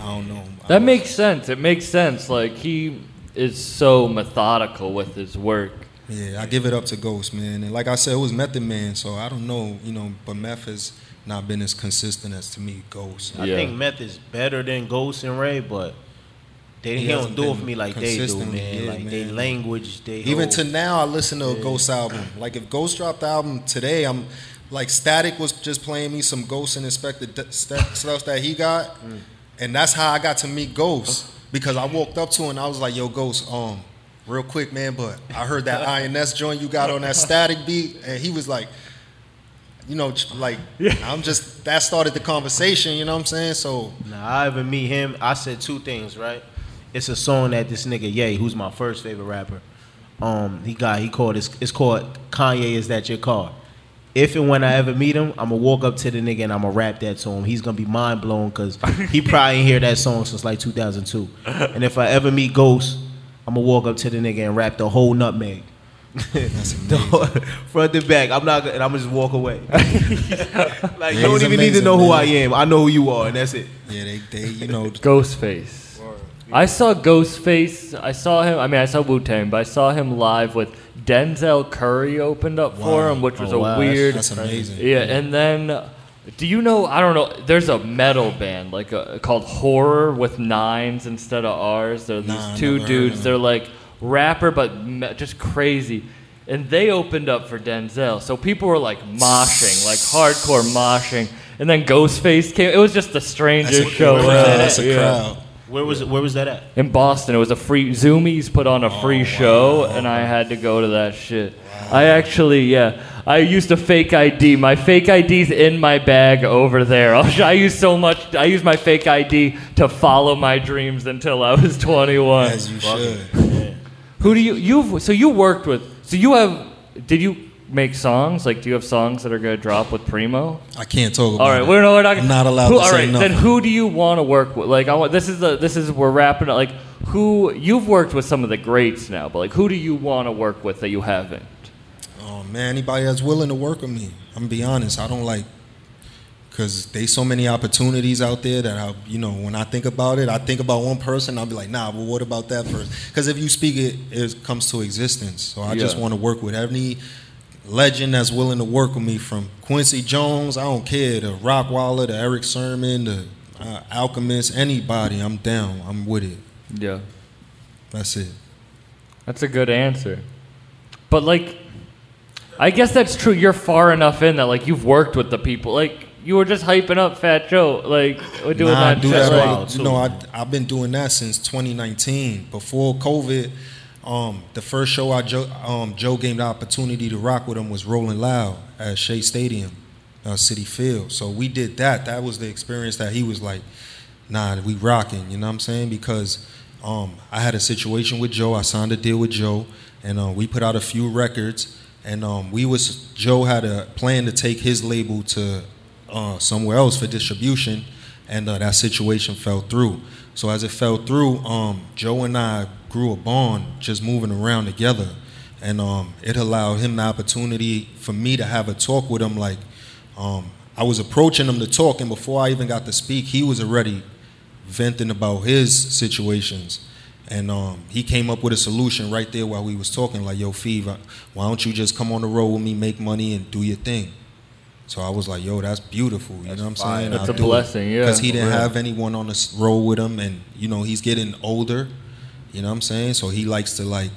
I don't know. I That love- makes sense. It makes sense. Like he is so methodical with his work. Yeah, I give it up to Ghost, man. And like I said, it was Method Man, so I don't know, you know, but Meth has not been as consistent as to me, Ghost. I think Meth is better than Ghost and Ray, but they He he, don't do it for me like they do, man. yeah, like they language, they Even whole- to now, I listen to a Ghost album. Like if Ghost dropped the album today, I'm like Statik was just playing me some Ghost and Inspector D- st- stuff that he got, Mm. and that's how I got to meet Ghost because I walked up to him and I was like, "Yo, Ghost, um, real quick, man, but I heard that INS joint you got on that Statik beat," and he was like. You know, ch- like I'm just that started the conversation. You know what I'm saying? So Now I ever meet him, I said two things, right? It's a song that this nigga Ye, who's my first favorite rapper, um, he got he called it's, it's called Kanye Is That Your Car? If and when I ever meet him, I'm gonna walk up to the nigga and I'm gonna rap that to him. He's gonna be mind blown because he probably ain't hear that song since like 2002. And if I ever meet Ghost, I'm gonna walk up to the nigga and rap the whole nutmeg. that's The whole- front to back. I'm not, gonna, and I'm gonna just walk away. like you don't he's even need to amazing, know who man. I am. I know who you are, and that's it. yeah, they, they, you know, Ghostface. I saw Ghostface. I saw him. I mean, I saw Wu Tang, but I saw him live with Denzel Curry opened up for him, which was Oh, a wow, weird. that's amazing. Yeah, and then, uh, do you know? I don't know. There's a metal band like uh called Horror with nines instead of R's. They're these Nah, I two dudes. They're like rapper, but me- just crazy. And they opened up for Denzel, so people were like moshing, like hardcore moshing. And then Ghostface came. It was just the that's strangest a show. crowd. That's a Yeah. crowd. Where was it? Where was that at? In Boston, it was a free Zoomies put on a free show, and I had to go to that shit. I actually, yeah, I used a fake ID. My fake ID's in my bag over there. I use so much. I use my fake ID to follow my dreams until I was 21. As you should. Who do you you've so you worked with? So you have? Did you make songs? Like, do you have songs that are gonna drop with Primo? I can't talk about All right, we're, no, we're not. I'm not allowed who, to all say right, nothing. then who do you want to work with? Like, I want this is the this is we're wrapping up. Like, who you've worked with some of the greats now, but like, who do you want to work with that you haven't? Oh man, anybody that's willing to work with me. I'm gonna be honest. I don't like because there's so many opportunities out there that I, you know, when I think about it, I think about one person. I'll be like, nah, well, what about that person? Because if you speak it, it comes to existence. So I just want to work with any legend that's willing to work with me, from Quincy Jones, I don't care, to Rockwilder, to Erick Sermon, to uh, Alchemist, anybody. I'm down. I'm with it. Yeah, That's it. that's a good answer. But like, I guess that's true. You're far enough in that like you've worked with the people. Like you were just hyping up Fat Joe. Like we're doing nah, I that. do shit, that. like- wild, too. you know, I, I've been doing that since 2019. Before COVID, um, the first show I Joe, um, Joe gave me the opportunity to rock with him was Rolling Loud at Shea Stadium, uh, Citi Field. So we did that. That was the experience that he was like, nah, we rocking. You know what I'm saying? Because um, I had a situation with Joe. I signed a deal with Joe, and uh, we put out a few records. And um, we was Joe had a plan to take his label to uh, somewhere else for distribution, and uh, that situation fell through. So as it fell through, um, Joe and I grew a bond just moving around together, and um, it allowed him the opportunity for me to have a talk with him. Like um, I was approaching him to talk, and before I even got to speak, he was already venting about his situations. And um, he came up with a solution right there while we was talking. Like, yo, Feeve, why don't you just come on the road with me, make money, and do your thing? So I was like, yo, that's beautiful. You know what I'm fire. saying? That's a blessing, yeah. Because he didn't have anyone on the road with him, and you know he's getting older. You know what I'm saying? So he likes to like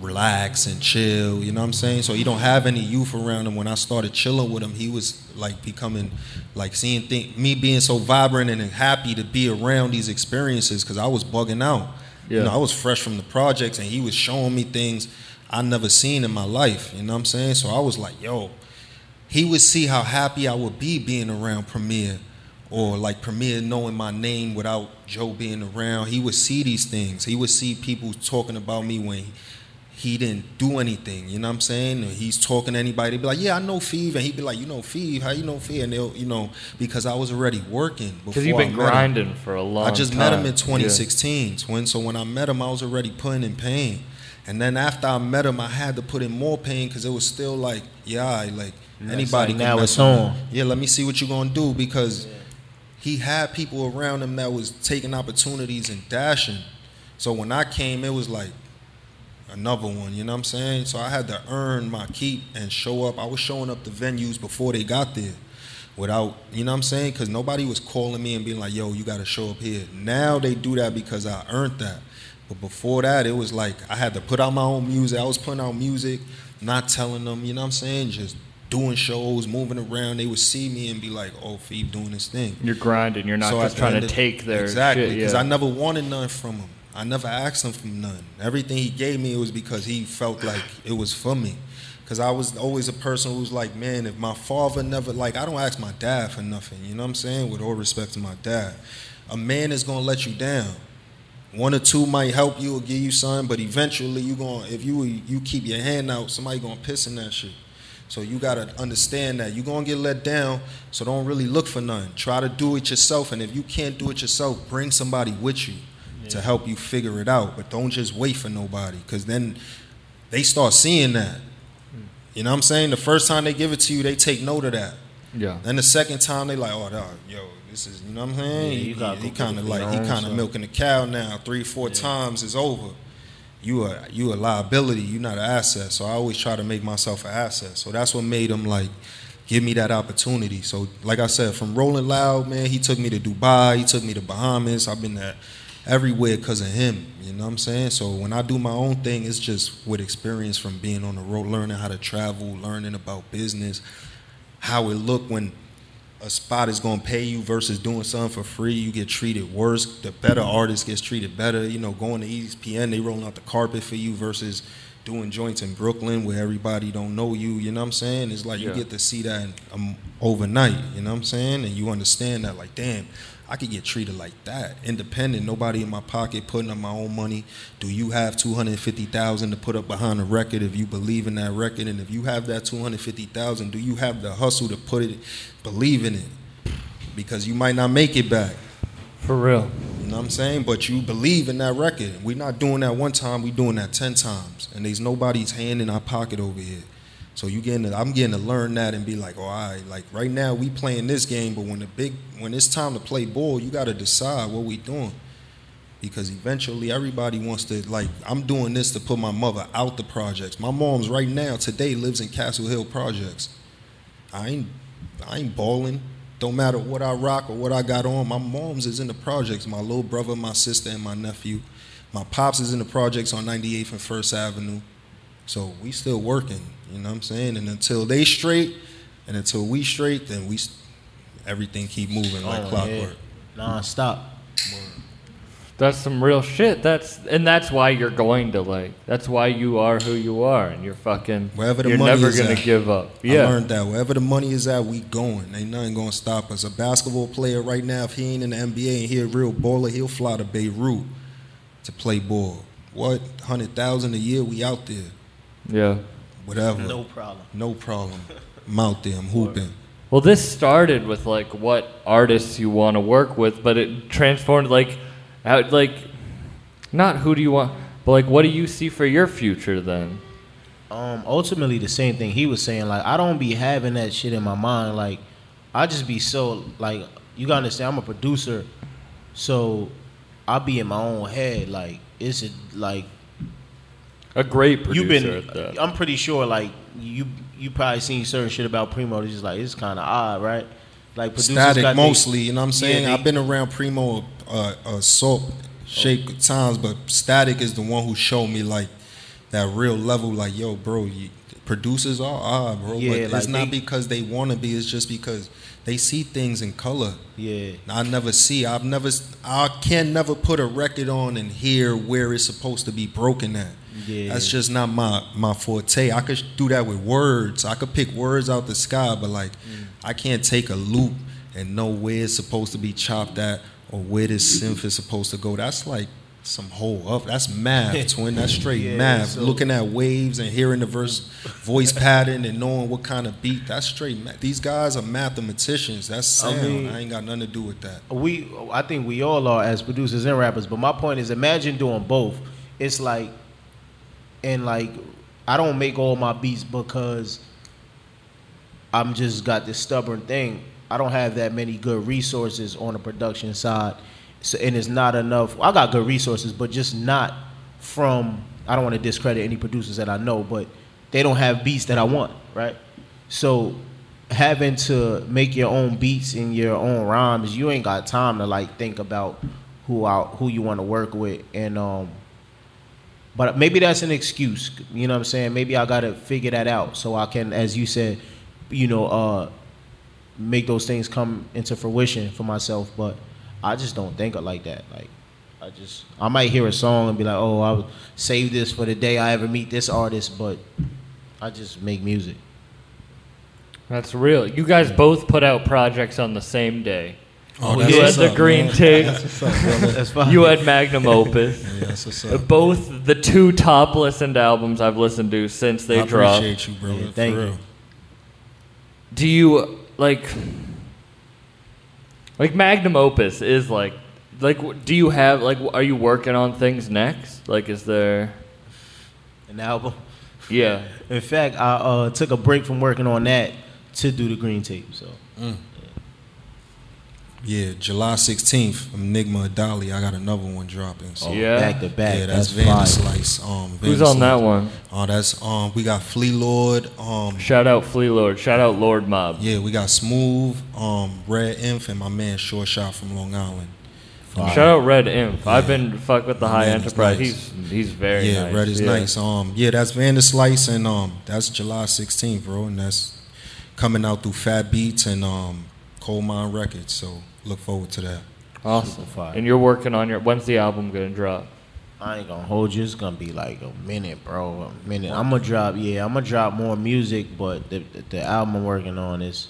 relax and chill. You know what I'm saying? So he don't have any youth around him. When I started chilling with him, he was like becoming like seeing thing, me being so vibrant and happy to be around these experiences because I was bugging out. You Yeah. know, I was fresh from the projects, and he was showing me things I never seen in my life. You know what I'm saying? So I was like, yo, he would see how happy I would be being around Premier or like Premier knowing my name without Joe being around. He would see these things. He would see people talking about me when he, didn't do anything. You know what I'm saying? Or he's talking to anybody, be like, "Yeah, I know Feeve," and he'd be like, "You know Feeve? How you know Feeve?" And they'll, you know, because I was already working Because you've been grinding for a long I just time. met him in Yeah. 2016, twin. So when I met him, I was already putting in pain. And then after I met him, I had to put in more pain because it was still like, yeah, I- like anybody like, now it's on. Yeah, let me see what you're gonna do because he had people around him that was taking opportunities and dashing. So when I came, it was like another one. You know what I'm saying? So I had to earn my keep and show up. I was showing up the venues before they got there without, you know what I'm saying? Because nobody was calling me and being like, yo, you got to show up here. Now they do that because I earned that. But before that, it was like I had to put out my own music. I was putting out music, not telling them, you know what I'm saying? Just doing shows, moving around. They would see me and be like, oh, Phoebe doing this thing. You're grinding. You're not So just trying to take their exactly shit. because yeah. I never wanted none from him. I never asked him for none. Everything he gave me it was because he felt like it was for me. Because I was always a person who was like, man, if my father never like, I don't ask my dad for nothing. You know what I'm saying? With all respect to my dad, a man is gonna let you down. One or two might help you or give you something, but eventually you going to if you you keep your hand out, somebody gonna piss in that shit. So you gotta understand that you're gonna get let down. So don't really look for none. Try to do it yourself, and if you can't do it yourself, bring somebody with you to help you figure it out. But don't just wait for nobody, because then they start seeing that. You know what I'm saying? The first time they give it to you, they take note of that. yeah. Then the second time they like, oh, dog, yo, this is, you know what I'm saying? Yeah, you he gotta he kind of get it for like, he kind of milking the cow now. Three, four times is over. You are you a liability. You're not an asset. So I always try to make myself an asset. So that's what made him like give me that opportunity. So like I said, from Rolling Loud, man, he took me to Dubai. He took me to Bahamas. I've been there everywhere because of him. You know what I'm saying? So when I do my own thing, it's just with experience from being on the road, learning how to travel, learning about business, how it look when a spot is gonna pay you versus doing something for free. You get treated worse. The better artist gets treated better. You know, going to ESPN, they rolling out the carpet for you versus doing joints in Brooklyn where everybody don't know you. You know what I'm saying? It's like you get to see that um, overnight. You know what I'm saying? And you understand that, like, damn, I could get treated like that, independent. Nobody in my pocket putting up my own money. Do you have two hundred fifty thousand to put up behind a record if you believe in that record? And if you have that two hundred fifty thousand, do you have the hustle to put it, believe in it? Because you might not make it back. For real. You know what I'm saying? But you believe in that record. We're not doing that one time, we're doing that ten times. And there's nobody's hand in our pocket over here. So you getting to, I'm getting to learn that and be like, oh, all right, like right now we playing this game, but when the big when it's time to play ball, you gotta decide what we doing. Because eventually everybody wants to like I'm doing this to put my mother out the projects. My mom's right now today lives in Castle Hill Projects. I ain't I ain't balling. Don't matter what I rock or what I got on. My mom's is in the projects. My little brother, my sister, and my nephew. My pops is in the projects on 98th and First Avenue. So we still working. You know what I'm saying? And until they straight, and until we straight, then we everything keep moving like Oh, clockwork. yeah. Non-stop. That's some real shit. That's and that's why you're going to like. That's why you are who you are, and you're fucking. Wherever the you're money never is gonna at. give up. Yeah, I learned that wherever the money is at, we going. Ain't nothing gonna stop us. A basketball player right now, if he ain't in the NBA and he a real baller, he'll fly to Beirut to play ball. What hundred thousand a year? We out there. Yeah. Whatever. No problem. No problem. I'm out there. I'm hooping. Well, this started with like what artists you want to work with, but it transformed like, out like, not who do you want, But like, what do you see for your future then? Um, ultimately the same thing he was saying. Like I don't be having that shit in my mind. Like I just be so like you gotta understand. I'm a producer, so I be in my own head. Like it's a, like A great producer you've been. at that. I'm pretty sure like you you probably seen certain shit about Primo. It's just like it's kind of odd, right? Like Statik got they- mostly, you know what I'm saying? they- I've been around Primo uh, uh salt shape Oh. times, but Statik is the one who showed me like that real level. Like, yo, bro, you, producers are odd, bro. Yeah, but like it's not they- because they want to be. It's just because they see things in color. Yeah. I never see. I've never. I can never put a record on and hear where it's supposed to be broken at. Yeah. That's just not my my forte. I could do that with words. I could pick words out the sky, but like Mm. I can't take a loop and know where it's supposed to be chopped at or where this synth is supposed to go. That's like some whole up. That's math, twin. That's straight Yeah, math. so- Looking at waves and hearing the verse voice pattern and knowing what kind of beat. That's straight math. These guys are mathematicians. That's I sound. I, mean- ain't got nothing to do with that. we I think we all are as producers and rappers, but my point is imagine doing both. It's like and like I don't make all my beats because I'm just got this stubborn thing. I don't have that many good resources on the production side. So, and it's not enough. I got good resources, but just not from I don't want to discredit any producers that I know, but they don't have beats that I want, right? So having to make your own beats and your own rhymes, you ain't got time to like think about who out who you want to work with and um but maybe that's an excuse, you know what I'm saying? Maybe I got to figure that out so I can as you said, you know, uh make those things come into fruition for myself, but I just don't think of like that. Like I just I might hear a song and be like, "Oh, I would save this for the day I ever meet this artist," but I just make music. That's real. You guys both put out projects on the same day. Oh, you had the green tape. That's fine. You had Magnum Opus. Yeah, that's up. Both the two top listened albums I've listened to since they I dropped. appreciate you, bro. Yeah, thank you. real. Do you like like Magnum Opus is like like do you have like are you working on things next? Like is there An album. yeah. In fact, I uh, took a break from working on that to do the green tape. So Yeah, July 16th, Enigma Dolly. I got another one dropping. So. Yeah. back to back. Yeah, that's, that's, fire. Vanderslice. Um, Who's on that Vanderslice. one? Oh, that's um. We got Flee Lord. Um, Shout out Flee Lord. Shout out Lord Mobb. yeah, we got Smooth. Um, Red Inf and my man Short Shot from Long Island. Shout out Red Imp. I've been fuck with the My High Enterprise. nice. He's he's very yeah, nice. Red is Yeah. nice. Um, yeah, that's Vanderslice and um, that's July 16th, bro, and that's coming out through Fat Beats and um, Coalmine Records. So look forward to that. Awesome. fire. And you're working on your when's the album gonna drop? I ain't gonna hold you. It's gonna be like a minute, bro. A minute. I'm gonna drop. Yeah, I'm gonna drop more music, but the the, the album I'm working on is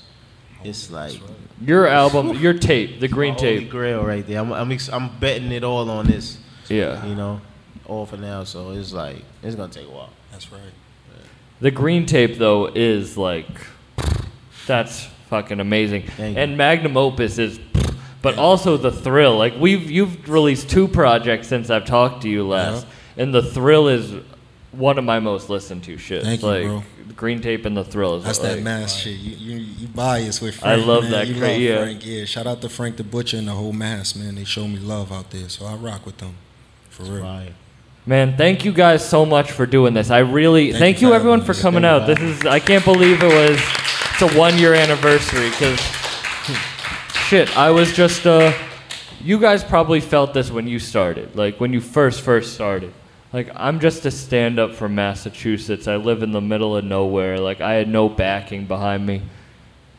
it's like Your album, your tape, the green my holy tape. grail right there. I'm I'm, I'm betting it all on this. Yeah. You know, all for now. So it's like it's gonna take a while. That's right. The green tape though is like that's fucking amazing. Thank you. And Magnum Opus is but also the thrill. Like we've you've released two projects since I've talked to you last. Uh-huh. And the thrill is one of my most listened to shit. Thank you, like bro. green tape and the thrill is That's like, that mass shit. You, you you biased with I Frank. love man. that You cra- love yeah. Frank. Yeah, shout out to Frank the Butcher and the whole mass man. They show me love out there, so I rock with them for real. Fire. Man, thank you guys so much for doing this. I really thank, Thank you you everyone for coming out. This is I can't believe it was it's a one year anniversary because shit, I was just uh you guys probably felt this when you started, like when you first first started. Like I'm just a stand up from Massachusetts. I live in the middle of nowhere. Like I had no backing behind me.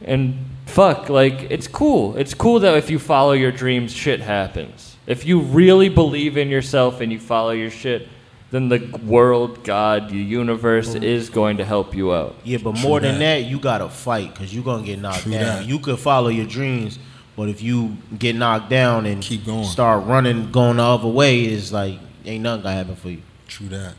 And fuck, like it's cool. It's cool that if you follow your dreams, shit happens. If you really believe in yourself and you follow your shit, then the world, God, the universe mm-hmm. is going to help you out. Yeah, but True more than that. that, you gotta fight because you're gonna get knocked True down. that. You could follow your dreams, but if you get knocked down and Keep going. start running, going the other way, is like ain't nothing gonna happen for you. True that.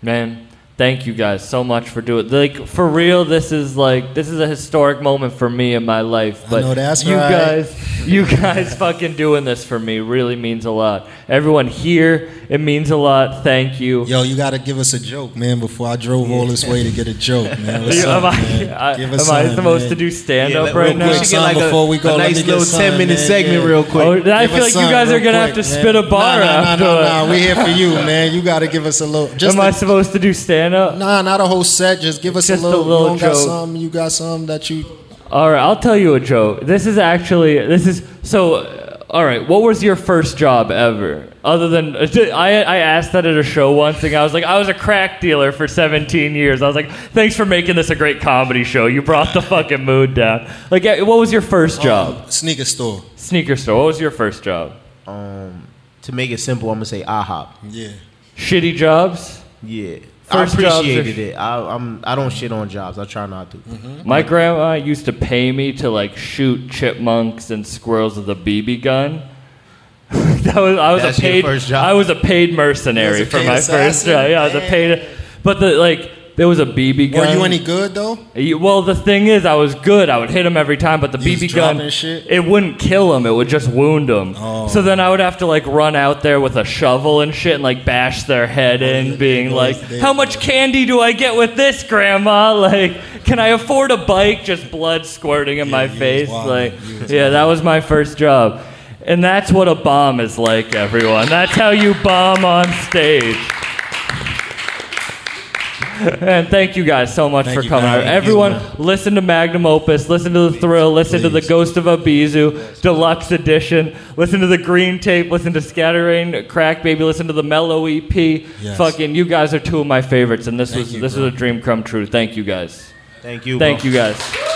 Man, Thank you guys so much for doing. Like for real, this is like this is a historic moment for me in my life. But know that's you right. guys, you guys, fucking doing this for me really means a lot. Everyone here, it means a lot. Thank you. Yo, you gotta give us a joke, man. Before I drove all this way to get a joke, man. What's am up, I, man? I- Give am us I something, supposed man. to do stand up let- right real now? quick, Son, get like a- before we go, a let nice me little 10 minute man. segment Yeah. real quick. Oh, I Give feel like you guys are gonna have to quick, spit a bar nah, nah, after. Nah, it. nah, nah. We here for you, man. You gotta give us a little. Just Am I a- supposed to do stand up? Nah, not a whole set. Just give us Just a a little. little you don't got joke. something. You got something that you. All right, I'll tell you a joke. This is actually this is so. All right, what was your first job ever? Other than I, I asked that at a show once, and I was like, I was a crack dealer for 17 years. I was like, thanks for making this a great comedy show. You brought the fucking mood down. Like, uh, what was your first job? Sneaker store. Sneaker store. What was your first job? Um, to make it simple, I'm gonna say IHOP. Yeah. Shitty jobs. Yeah, First I appreciated it. I, I'm I don't shit on jobs. I try not to. Mm-hmm. My grandma used to pay me to like shoot chipmunks and squirrels with a BB gun. that was I was That's a your paid first job? I was a paid mercenary You was a for paid my first assassin? job. Yeah, I was a paid. But the like there was a BB gun. Were you any good though? You- Well, the thing is, I was good. I would hit him every time, but the You was BB gun, dropping shit? it wouldn't kill him. It would just wound him. Oh. So then I would have to like run out there with a shovel and shit and like bash their head oh, in, yeah, being like. "How much candy do I get with this, Grandma? Like, can I afford a bike? Just blood squirting in my face. wild. Like, You was yeah, that was my first job." And that's what a bomb is like, everyone. That's how you bomb on stage. And thank you guys so much Thank for coming. man. Everyone, Thank listen to Magnum Opus, listen to The Thrill, listen to The Ghost of Abizu, Deluxe Edition, listen to The Green Tape, listen to Scattering, Crack Baby, listen to The Mellow EP. Yes. Fucking, you guys are two of my favorites, and this Thank was you, this bro. was a dream come true. Thank you guys. Thank you. Thank bro. you guys.